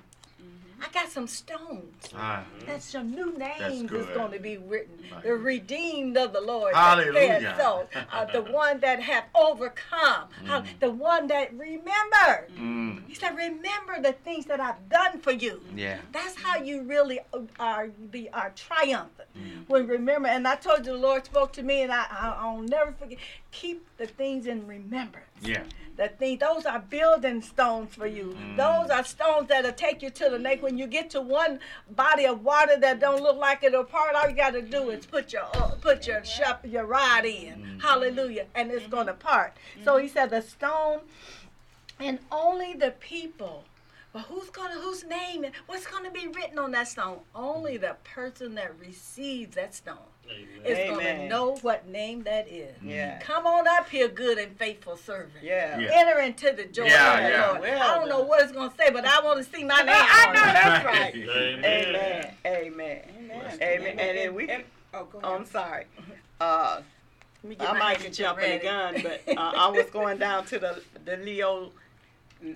I got some stones. Ah, That's some new names is good. going to be written. My The redeemed of the Lord. the Hallelujah. soul, uh, the one that have overcome. How- the one that remember. mm, He said, remember the things that I've done for you. yeah. That's how you really are the are triumphant. Mm. When remember, and I told you the Lord spoke to me, and I, I I'll never forget. Keep the things in remembrance. Yeah. The thing, those are building stones for you. Mm. Those are stones that'll take you to the next. When you get to one body of water that don't look like it'll part, all you got to do is put your uh, put your shop, your rod in. Mm. Hallelujah, and it's gonna part. So he said the stone, and only the people. But who's gonna whose name? What's gonna be written on that stone? Only the person that receives that stone is gonna know what name that is. Yeah. Come on up here, good and faithful servant. Yeah. Yeah. Enter into the joy Yeah, of the yeah. Lord. Well I don't know what it's gonna say, but I want to see my name. I know that's right. Amen. Amen. Amen. Amen. Amen. And then we. And- oh, go ahead. I'm sorry. Uh, Let me get I might be handkerchief jumping the gun, but uh, I was going down to the the Leo.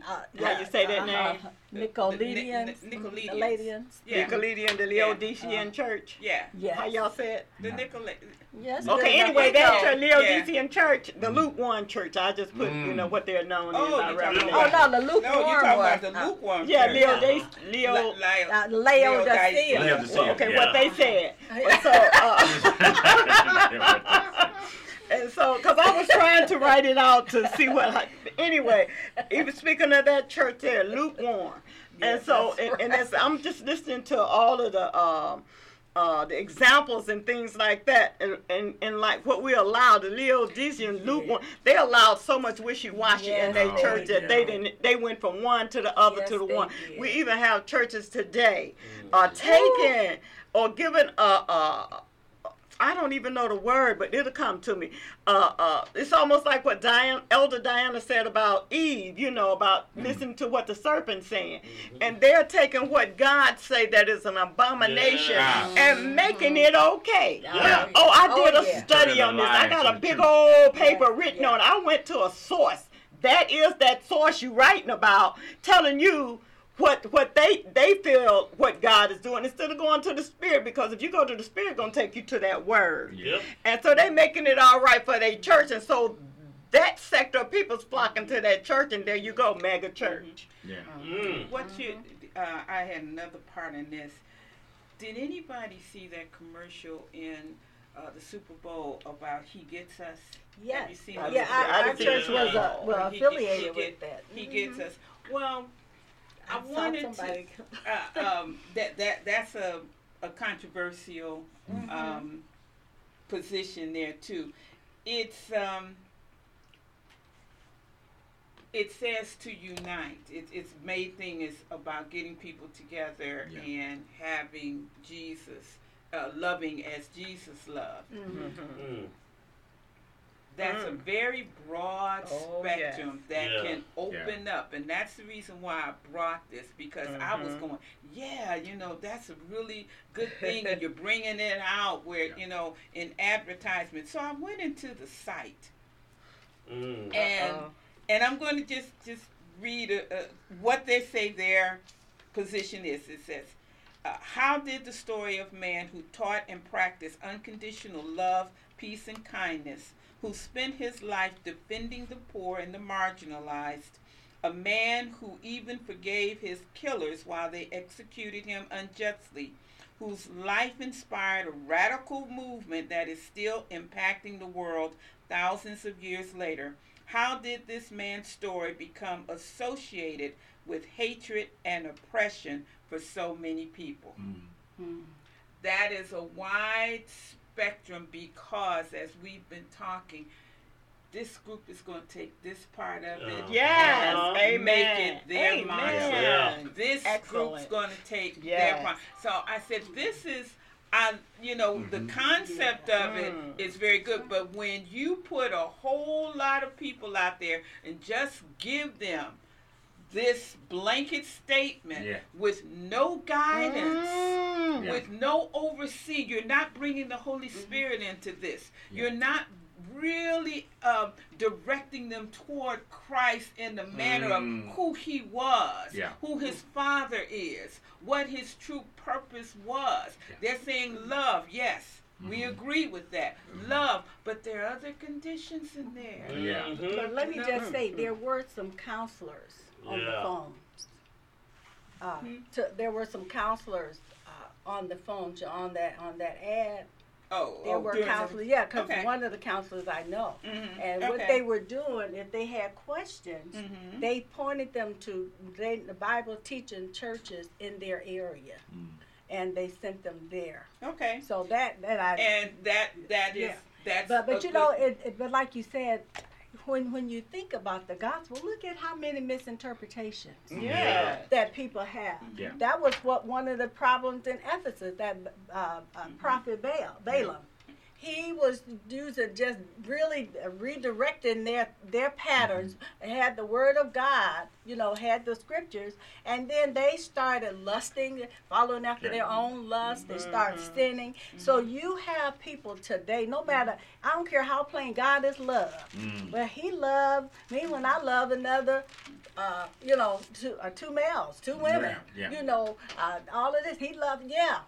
Uh, How you say that uh, name? Nicolaidians. Ni- Ni- Nicolaidians. Nicolaidians. Yeah. Nicolaitan, the Laodicean church. Yeah. Yes. How y'all say it? The Nicolay. Yes. Okay, anyway, that's go. your Laodicean church, the lukewarm church. I just put, you Mm. know, what they're known Oh, as. you're I. Oh no, the No, lukewarm you're talking about the lukewarm. Yeah, church. Leo, they, Leo. La- La- Uh, Laodicea. Laodicea. okay, yeah. what they said. So, uh, and so, because I was trying to write it out to see what. I, anyway, even speaking of that church there, lukewarm, and so, and, and that's, I'm just listening to all of the. Um, uh, the examples and things like that, and, and, and like what we allowed, the Laodicean lukewarm, they allowed so much wishy-washy in Yes, their they church that they did. didn't. They went from one to the other Yes, to the one. did. We even have churches today are taking or given a, a I don't even know the word, but it'll come to me. Uh, uh, it's almost like what Diane, Elder Diana said about Eve, you know, about listening to what the serpent's saying. And they're taking what God say that is an abomination Yeah. and making it okay. Yeah. Oh, I did Oh, a yeah. study on this. I got a big old paper written Yeah. on it. I went to a source. That is that source you writing about, telling you what what they they feel what God is doing instead of going to the spirit because if you go to the spirit, it's gonna take you to that word. Yep. And so they making it all right for their church, and so that sector of people's flocking to that church, and there you go, mega church. Yeah. Mm. What you? Uh, I had another part in this. Did anybody see that commercial in uh, the Super Bowl about he gets us? Yes. Have you seen I that? Yeah, our, I our church was uh, well He- he- he affiliated get- with that. He Mhm. gets us. Well, I saw wanted somebody- to. Uh, um, that that that's a a controversial um, position there too. It's um, it says to unite. It, its main thing is about getting people together Yeah. and having Jesus, uh, loving as Jesus loved. Mm. That's a Mm. very broad Oh, yes. spectrum that Yeah. can open up, and that's the reason why I brought this because I was Mhm. going, yeah, you know, that's a really good thing, and you're bringing it out where Yeah. you know in advertisement. So I went into the site, Mm. and Uh-oh. and I'm going to just just read uh uh what they say their position is. It says, uh, "How did the story of man who taught and practiced unconditional love, peace, and kindness, who spent his life defending the poor and the marginalized, a man who even forgave his killers while they executed him unjustly." Whose life inspired a radical movement that is still impacting the world thousands of years later. How did this man's story become associated with hatred and oppression for so many people? Mm. That is a wide spectrum because, as we've been talking, this group is going to take this part of it. Uh-huh. Yes, Uh-huh. amen. Make it their amen. Yeah. This group's going to take their part. So I said, this is I, you know, Mm-hmm. the concept of it Mm. is very good, but when you put a whole lot of people out there and just give them this blanket statement Yeah. with no guidance, Mm. Yeah. with no oversee, you're not bringing the Holy Spirit into this. Yeah. You're not really um, directing them toward Christ in the manner Mm. of who He was, Yeah. who His Father is, what His true purpose was. Yeah. They're saying love, yes. We Mhm. agree with that. Love, but there are other conditions in there. Yeah. Mhm. But let me just say, there were some counselors on the Yeah. phone. Uh, Hmm. to, there were some counselors uh, on the phone to, on that on that ad. Oh, There oh, were during counselors, yeah, because Okay. one of the counselors I know. Mhm, And what okay. they were doing, if they had questions, Mhm. they pointed them to they, the Bible teaching churches in their area, Mm. and they sent them there. Okay. So that that I And that that is Yeah. that's But but a you good- know, it, it, but like you said, when when you think about the gospel, look at how many misinterpretations yeah. that people have. Yeah. That was what one of the problems in Ephesus. That uh, uh, Mm-hmm. prophet Baal, Balaam, he was using just really redirecting their their patterns. Mm-hmm. Had the word of God, you know, had the scriptures, and then they started lusting, following after their own lust. They start Mm-hmm. sinning. So you have people today. No matter, I don't care how plain God is love, Mm. but He loved me when I love another. Uh, you know, two uh, two males, two women. Yeah, yeah. You know, uh, all of this. He loved. Yeah,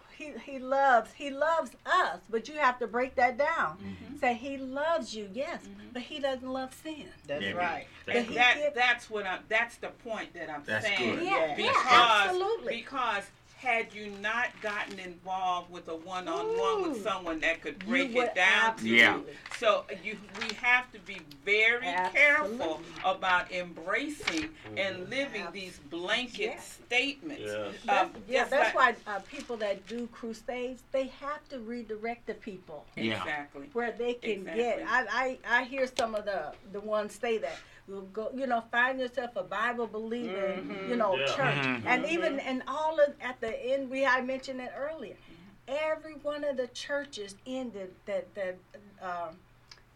he he loves. He loves us. But you have to break that down. Mm-hmm. Say he loves you, yes, but he doesn't love sin. That's Yeah. right. But And he that that's what I'm that's the point that I'm That's saying. good. Yeah, Yeah. yeah, Because absolutely. because had you not gotten involved with a one on one with someone that could break would it down to Yeah. you. So you we have to be very careful about embracing and living Abs- these blanket Yes. statements. Yes. That's, Um, yeah, just that's like- why uh, people that do crusades, they have to redirect the people Yeah. Exactly. where they can Exactly. get. I, I I hear some of the the ones say that. You'll go, you know, find yourself a Bible believing, Mhm. you know, Yeah. church, Mhm. and even and all of at the end, we I mentioned it earlier. Every one of the churches ended that that um,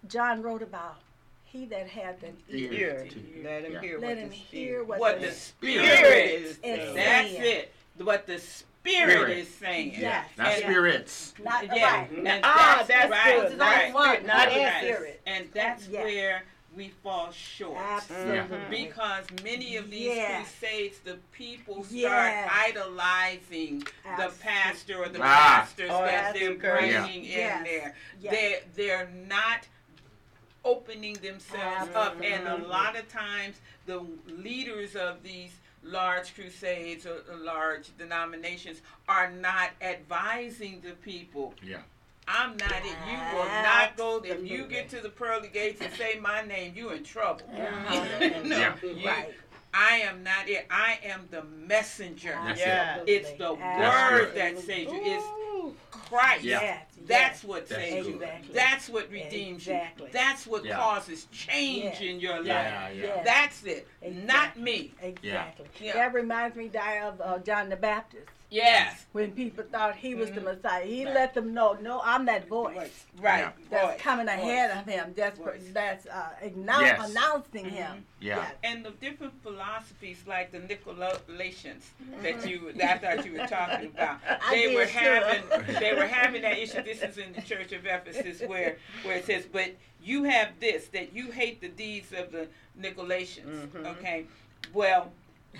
John wrote about. He that had an ear, Hear. to- Let him hear let what him the hear what, What the the Spirit spirit is is saying. That's it. What the spirit, Spirit. is saying. Yeah. Yeah. Not And- spirits. Not Yeah, right. and Ah, that's right, good. It's not right, one, not right. spirit. And that's Yeah. where we fall short. Absolutely. Because many of these Yes. crusades, the people start Yes. idolizing the pastor or the Ah. pastors Oh, that they're encouraging. bringing in Yes. there. Yes. They're, they're not opening themselves up. And a lot of times, the leaders of these large crusades or or large denominations are not advising the people Yeah. I'm not it. You will not go. If you get to the pearly gates and say my name, you in trouble. Uh-huh. no, Yeah. you- Right. I am not it. I am the messenger. That's Yeah. it. It's the That's word good. that saves you. It's Christ. Yeah. That's what That's saves you. Exactly. That's what redeems Exactly. you. That's what Yeah. causes change Yes. in your life. Yeah, yeah. Yes. That's it. Not me. Exactly. Yeah. That reminds me Di, of uh, John the Baptist. Yes. When people thought he was the Mhm. Messiah, he Right. let them know, no, I'm that voice Right. Yeah. that's Voice. coming ahead Voice. of him. That's Voice. that's uh, annou- Yes. announcing Mhm. him. Yeah. Yes. and the different philosophies like the Nicolaitans that you that I thought you were talking about. They were too. having they were having that issue. This is in the Church of Ephesus where where it says, But you have this, that you hate the deeds of the Nicolaitans. Mhm. Okay. Well,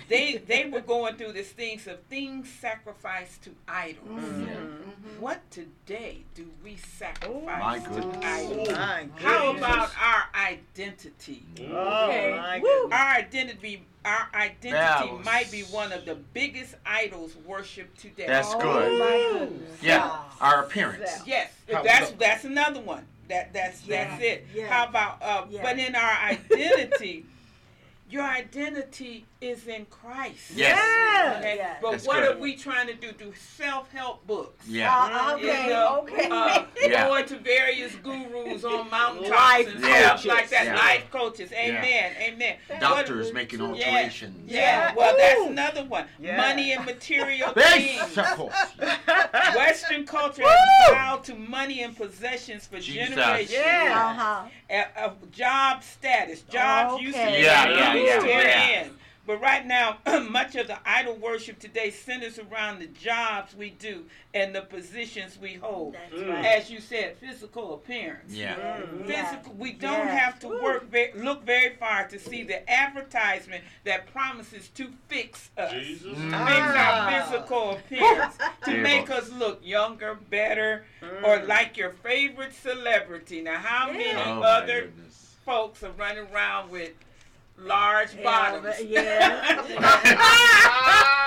they they were going through this things of things sacrificed to idols. Mhm. What today do we sacrifice My to goodness. idols? My How about our identity? Oh, Okay. my goodness. Our identity, our identity was- might be one of the biggest idols worshipped today. That's oh, good. My goodness. Yeah. Wow. Our appearance. yes, How- that's that's another one. That that's Yeah, that's it. yeah. How about uh, Yeah. but in our identity, your identity is in Christ. Yes. Okay? Yes. But That's what good. are we trying to do? Do self-help books. Yeah. Uh, You okay, know, okay. uh, Yeah. going to various gurus on mountaintops Life and Yeah. stuff like that. Yeah. Life coaches. Amen. Amen. Doctors What- making Yeah. alterations. Yeah, well, that's another one. Yeah. Money and material things. Western culture has bowed to money and possessions for Jesus. generations. Yeah. Uh-huh. A, a job status. Jobs used to be Okay. Yeah, yeah, means yeah, yeah. end. But right now, much of the idol worship today centers around the jobs we do and the positions we hold. That's Mm. right. As you said, physical appearance. Yeah. Physical, we don't Yes. have to work ve- look very far to see the advertisement that promises to fix us, Jesus. Mm. fix Ah. our physical appearance, to make us look younger, better, or like your favorite celebrity. Now, how many Oh, other folks are running around with large Yeah, bottoms, but- yeah.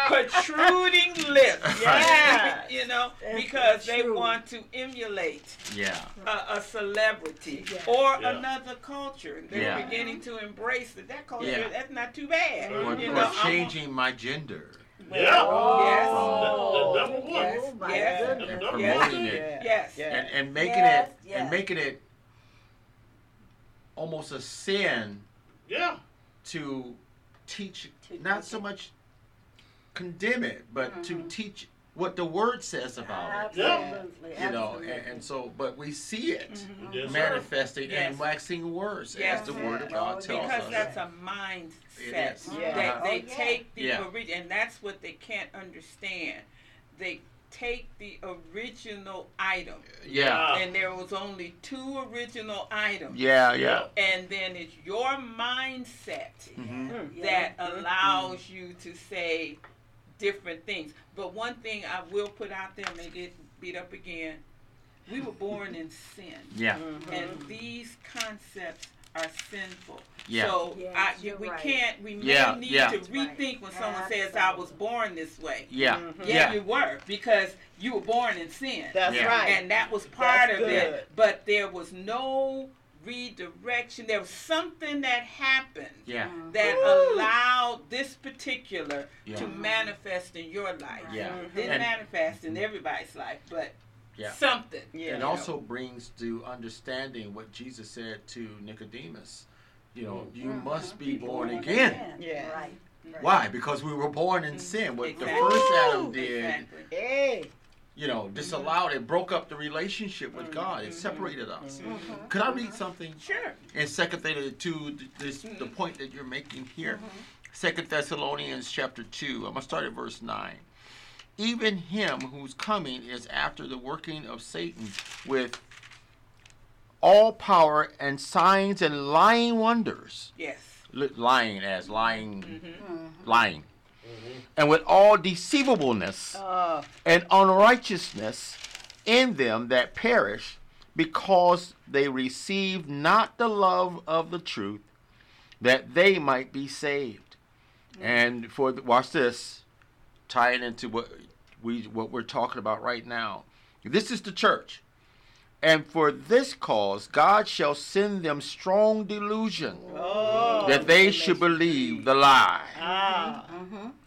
protruding lips? Yeah. you know, That's because they true. want to emulate Yeah. a, a celebrity Yeah. or Yeah. another culture. They're Yeah. beginning to embrace that. That culture, Yeah. that's not too bad. Or- Or, you or know, I'm- changing my gender Yeah. Oh, That- that number one. Yes. Oh, my Yes. and goodness. promoting Yes. it Yes. Yeah. and, and making Yes, it yes. and making it almost a sin Yeah. To teach To not teach so it. much condemn it but to mm-hmm. teach what the word says about it Absolutely. you know and, and so but we see it mm-hmm. Mm-hmm. Yes, manifesting Yes. and waxing worse Yes. as the word of Oh, god tells Because us that's a mindset. It is. Yeah. They, they Oh, yeah. take the Yeah. ori- and that's what they can't understand. They take the original item, yeah Ah. and there was only two original items. yeah yeah And then it's your mindset Mhm. Yeah. that allows you to say different things. But one thing I will put out there, and they get beat up again. We were born in sin, yeah and these concepts are sinful. Yeah. So Yes, I, we right. can't. We may Yeah, need yeah. to That's right. rethink when someone says, "I was born this way." yeah Yeah, yeah you were because you were born in sin. That's Yeah. right. and that was part That's of it. But there was no redirection. There was something that happened yeah that allowed this particular Yeah. to manifest in your life. Yeah. Didn't And- manifest in everybody's life, but Yeah. something. Yeah. it also brings to understanding what jesus said to nicodemus you know mm-hmm. you must be born again Yeah. Right. right. Why? Because we were born in sin. What Exactly. the first Adam did, Exactly. Hey. you know, mm-hmm. disallowed it, broke up the relationship with mm-hmm. God. It separated us. Could I read something Sure. in Second Thessalonians two? This the point that you're making here. Second Thessalonians chapter two. I'm gonna start at verse nine. Even him whose coming is after the working of Satan with all power and signs and lying wonders. Yes. Li- lying as lying, Mm-hmm. lying, and with all deceivableness Uh, and unrighteousness in them that perish, because they receive not the love of the truth, that they might be saved. And for the, watch this, tie it into what we what we're talking about right now. This is the church. And for this cause, God shall send them strong delusion oh. that they should believe the lie. Ah.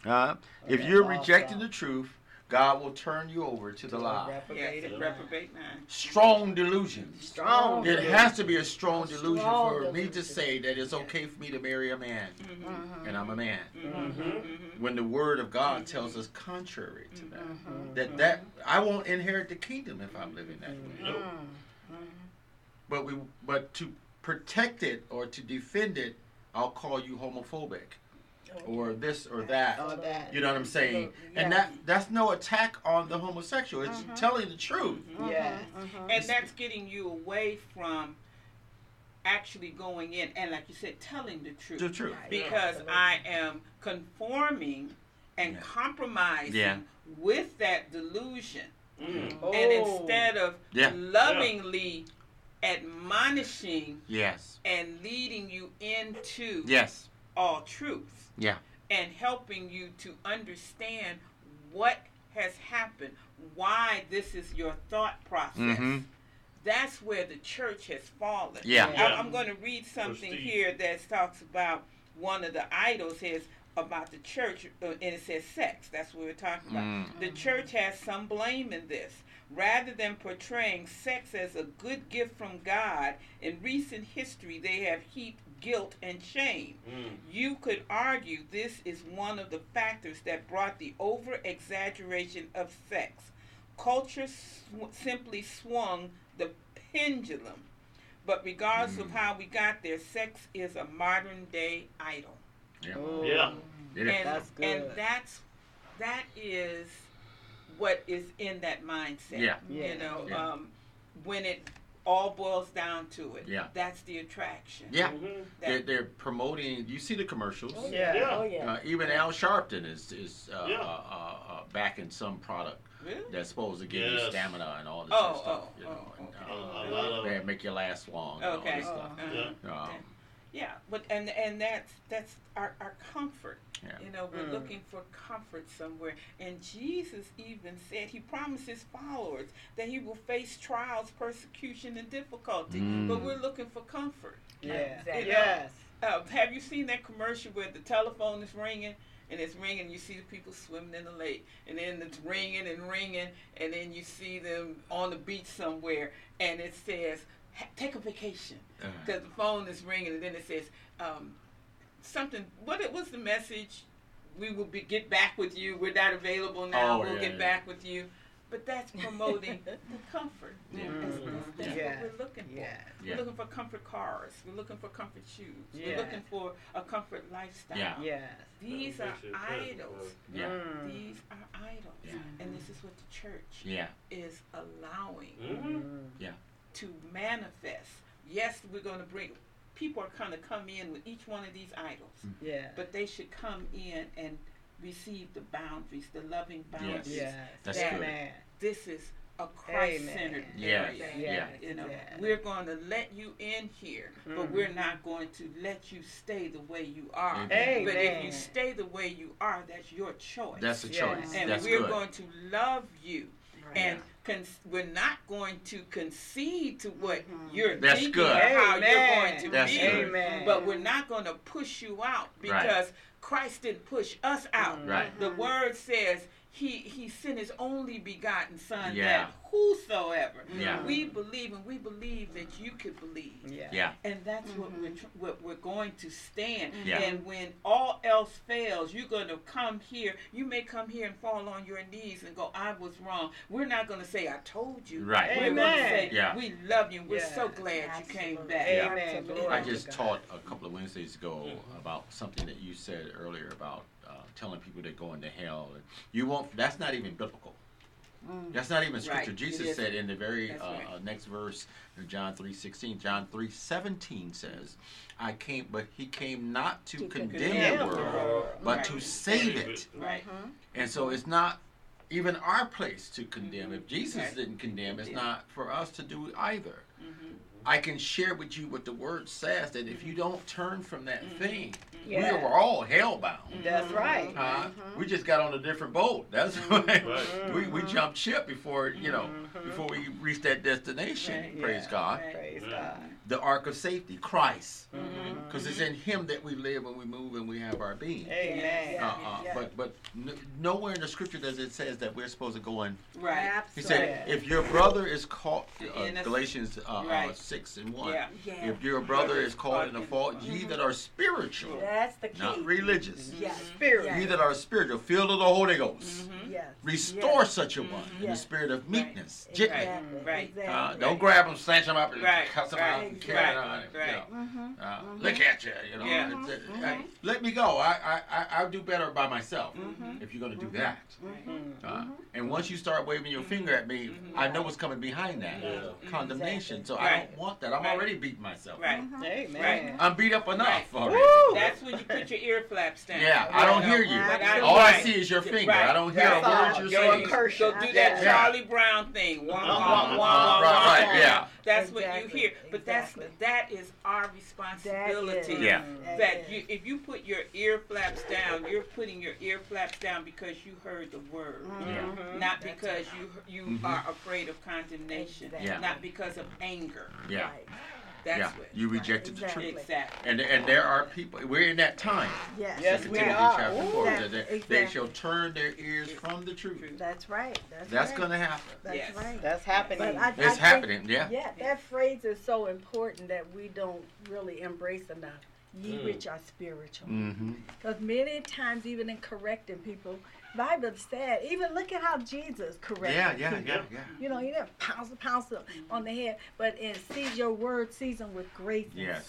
Huh? If you're awesome. rejecting the truth, God will turn you over to the lie. Yes. Reprobated. Reprobate mind. Strong delusion. Strong. It has to be a strong delusion strong for me to say that it's okay for me to marry a man, Mm-hmm. mm-hmm. and I'm a man. Mm-hmm. When the Word of God tells us contrary to that, that that I won't inherit the kingdom if I'm living that way. Nope. But we, but to protect it or to defend it, I'll call you homophobic, or this or that. Oh, that. You know what I'm saying? Absolutely, And that that's no attack on the homosexual. It's telling the truth. Yeah. And that's getting you away from actually going in and, like you said, telling the truth. The truth. Because I am conforming and Yeah. compromising Yeah. with that delusion. Mm. Oh. And instead of Yeah. lovingly admonishing Yes. and leading you into Yes. All truth Yeah. and helping you to understand what has happened, why this is your thought process. Mhm. That's where the church has fallen. Yeah. I- Yeah. I'm going to read something Steve. here that talks about one of the idols has about the church, uh, and it says sex. That's what we're talking about. Mm. The church has some blame in this. Rather than portraying sex as a good gift from God, in recent history they have heaped guilt and shame. Mm. You could argue this is one of the factors that brought the over exaggeration of sex. Culture sw- simply swung the pendulum. But regardless of how we got there, sex is a modern day idol. Yeah. Yeah. Yeah. And, That's good. and that's that is what is in that mindset. Yeah. Yeah. You know, Yeah. um, when it all boils down to it. Yeah. That's the attraction. Yeah. Mhm. They're, they're promoting. You see the commercials. Yeah. Yeah. Oh yeah. Uh, even Al Sharpton is is uh, Yeah. uh, uh, uh, backing some product really? that's supposed to give you stamina and all this Oh, stuff. oh, you know, oh, okay. A, uh, a lot of make you last long. And Okay. All this stuff. Uh-huh. Yeah. Um, Yeah, but and and that's that's our, our comfort. Yeah. You know, we're Mm. looking for comfort somewhere. And Jesus even said he promised his followers that he will face trials, persecution, and difficulty. Mm. But we're looking for comfort. Yeah. Exactly. Yes. Uh, have you seen that commercial where the telephone is ringing? And it's ringing, you see the people swimming in the lake, and then it's ringing and ringing, and then you see them on the beach somewhere, and it says, "Ha- "Take a vacation," Uh, because the phone is ringing, and then it says um, something. What it was the message? We will be get back with you. We're not available now. Oh, we'll yeah, get yeah. back with you. But that's promoting the comfort. Yeah. That's, that's, that's Yeah. what we're looking for. Yeah. Yeah. We're looking for comfort cars. We're looking for comfort shoes. Yeah. We're looking for a comfort lifestyle. Yeah. Yes. These are idols. yeah. Mm. These are idols. Yeah. And this is what the church Yeah. is allowing Mhm. To manifest. Yes, we're going to bring, people are going to come in with each one of these idols, Yeah. but they should come in and receive the boundaries, the loving boundaries. Yes. That's good. Amen. This is a Christ-centered Yes. area. Yeah. You know, Yes. we're going to let you in here, but Mhm. we're not going to let you stay the way you are. Amen. But if you stay the way you are, that's your choice. That's a Yes. choice. and That's we're good. going to love you. Right. And con- we're not going to concede to what mm-hmm. you're That's thinking good. or how you're going to That's be. good. Amen. But we're not going to push you out because Christ didn't push us out. Mm-hmm. Right. The word says he he sent his only begotten son Yeah. that whosoever Yeah. we believe and we believe that you could believe Yeah. Yeah. and that's what mm-hmm. we're tr- what we're going to stand Yeah. and when all else fails you're going to come here you may come here and fall on your knees and go i was wrong we're not going to say i told you Right. we're going to Amen. say Yeah. we love you and we're so Yes. glad you came back Yeah. Amen. Absolutely. I just God. taught a couple of Wednesdays ago about something that you said earlier about telling people they're going to hell. And you won't. That's not even biblical. That's not even scripture. Right. Jesus said in the very uh, right. uh, next verse in John three sixteen. John three seventeen says, "I came, but he came not to, To condemn, condemn the the world, world, but right. to save it." right And so it's not even our place to condemn. If Jesus Right. didn't condemn, it's Yeah. not for us to do either. Mhm. I can share with you what the word says that if you mm-hmm. don't turn from that mm-hmm. thing, mm-hmm. Yeah. we are all hellbound. That's right. Huh? We just got on a different boat. That's why Right. we, we jumped ship before you know before we reached that destination. Right. Praise Yeah. God. Right. Praise. God. The ark of safety, Christ, Mhm. because it's in Him that we live and we move and we have our being. Amen. Uh, uh, Yeah. But but n- nowhere in the scripture does it says that we're supposed to go in. right He said, if your brother is caught, uh, In Galatians uh, uh, six and one. yeah Yeah. If your brother is caught in a fault, ye that are spiritual, That's the key. not religious, Yes. Spirit. Yes. ye that are spiritual, filled of the Holy Ghost, Mhm. Yes. restore Yes. such a one in the spirit of meekness, gently. Exactly. Right. Exactly. Uh, don't grab them, snatch them up, and Right, cuss them right, out, and carry right, on. You right. know. Mm-hmm. Uh, Look at you, you know. Yeah. It's, uh, hey, let me go. I, I, I, I'll do better by myself Mhm. if you're going to do that. Mm. Uh, and once you start waving your finger at me. I know what's coming behind that Yeah. condemnation. So I don't want that. I'm Right. already beating myself. right Amen. I'm beat up enough Right. already. Woo! That's when you put your ear flaps down. Yeah, I don't hear you. I- All I see is your finger. I don't hear That's a word you're You're saying. curse. So do that Charlie Brown thing. Uh, wah, right, right, yeah. That's what you hear. But that's exactly. that is our responsibility. Yeah. That you, if you put your ear flaps down, you're putting your ear flaps down because you heard the word, Yeah. not because you you Mhm. are afraid of condemnation, Exactly. Yeah. not because of anger. Yeah. Right. That's yeah. what. You Right, rejected the exactly. truth. Exactly. And and there are people. We're in that time. Yes. Yes, we Timothy are. chapter Ooh. four. That- that they, they shall turn their ears from the truth. That's right. That's, That's right. gonna happen. That's Yes. right. That's happening. But I, I It's think- happening. Yeah. Yeah, that phrase is so important that we don't really embrace enough. Ye Mm. which are spiritual. Mm-hmm. Because many times, even in correcting people, Bible said, even look at how Jesus corrected Yeah, yeah, people. yeah, yeah. You know, he didn't pounce pounce on the head, but it sees your word seasoned with grace and Yes.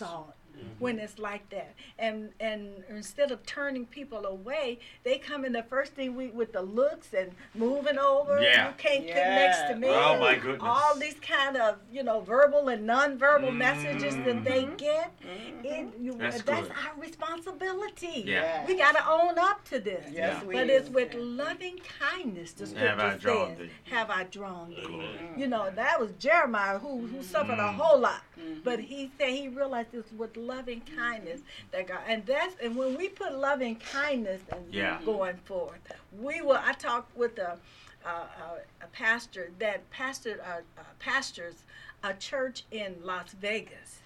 Salt. When it's like that, and and instead of turning people away, they come in the first thing we with the looks and moving over. Yeah. You can't get next to me. Oh, my goodness. All these kind of you know verbal and nonverbal messages that they Mhm. get. Mm-hmm. It, you, That's that's, our responsibility. Yeah. We got to own up to this. Yes, Yeah. we But it's with loving kindness, the scripture Have I drawn says, thee. have I drawn thee. Glory. You know, mm-hmm. that was Jeremiah who, who suffered a whole lot. But he said he realized it's with loving kindness that God, and that's, and when we put loving kindness and Yeah. going forth, we will, I talked with a, a, a, a pastor that pastored, uh, uh, pastors a church in Las Vegas.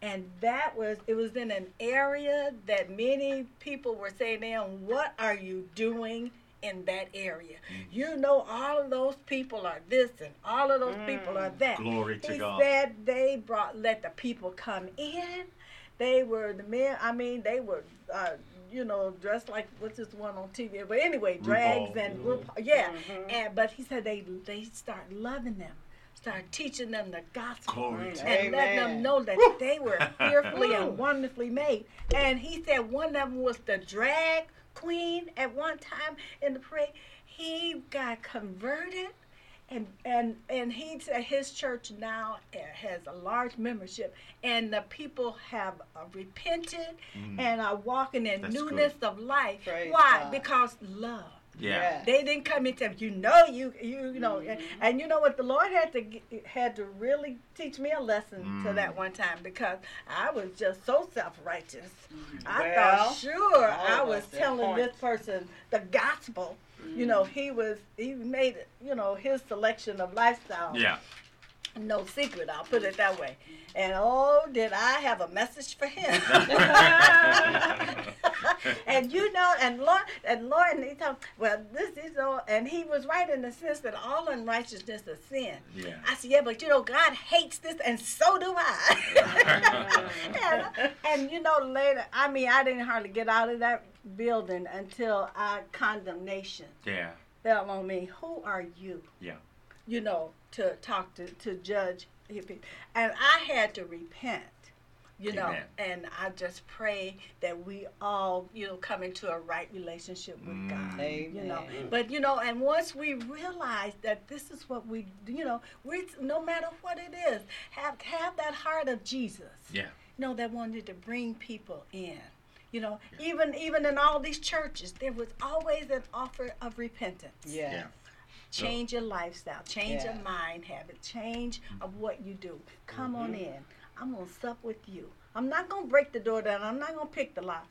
And that was it was in an area that many people were saying "Now, what are you doing in that area. You know all of those people are this and all of those people are mm. that. Glory to God. he God. said they brought let the people come in. They were the men i mean they were uh, you know dressed like what's this one on tv but anyway drags RuPaul. and mm-hmm. RuPaul, yeah. Mm-hmm. And but he said they they start loving them start teaching them the gospel Glory to and letting them know that they were fearfully and wonderfully made. And he said one of them was the drag queen at one time in the parade. He got converted. And, and and he said his church now uh, has a large membership, and the people have uh, repented and are walking in Mm. That's newness of life. Praise Why? God. Because love. Yeah. They didn't come in tell you know you you, you know and, and you know what the Lord had to had to really teach me a lesson to Mm. that one time because I was just so self righteous. I Well, thought sure all I was us at telling this person the gospel. You know he was he made you know his selection of lifestyle Yeah. No secret. I'll put it that way. And oh, did I have a message for him? and you know, and Lord, and Lord, and he told, well, this is all, and he was right in the sense that all unrighteousness is sin. Yeah. I said, yeah, but you know, God hates this, and so do I. and, and you know, later, I mean, I didn't hardly get out of that building until our condemnation Yeah. fell on me. Who are you? Yeah. you know, to talk to, to judge hippie. And I had to repent, you know, Amen. and I just pray that we all, you know, come into a right relationship with Mm. God. Amen. You know, but you know, and once we realize that this is what we, you know, we no matter what it is, have have that heart of Jesus. Yeah. You know, that wanted to bring people in. You know, even even in all these churches, there was always an offer of repentance Yeah. Yeah. Change your lifestyle, change Yeah. your mind habit, change mm-hmm. of what you do. Come on mm-hmm. in. I'm gonna sup with you. I'm not gonna break the door down. I'm not gonna pick the lock,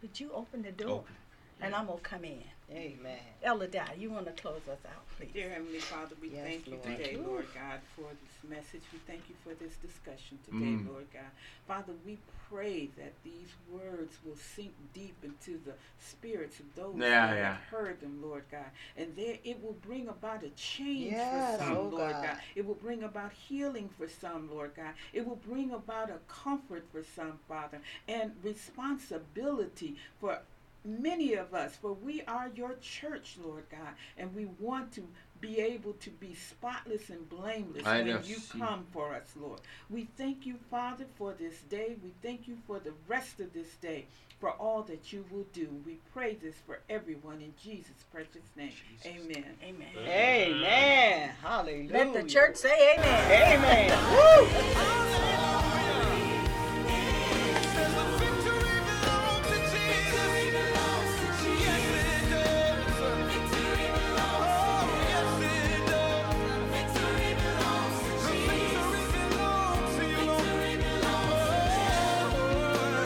but you open the door, Open. and I'm gonna come in. Amen. Ella, Di, you want to close us out, please? Dear Heavenly Father, we Yes, thank you Lord. today, Thank Lord God, for this message. We thank you for this discussion today, Mm. Lord God. Father, we pray that these words will sink deep into the spirits of those Yeah, that yeah. have heard them, Lord God. And there it will bring about a change Yes, for some, oh Lord God. God. It will bring about healing for some, Lord God. It will bring about a comfort for some, Father, and responsibility for many of us, for we are your church, Lord God, and we want to be able to be spotless and blameless I when you see. come for us, Lord. We thank you, Father, for this day. We thank you for the rest of this day, for all that you will do. We pray this for everyone in Jesus' precious name. Jesus. Amen. Amen. Amen. Hallelujah. Let the church say amen. Amen. Woo!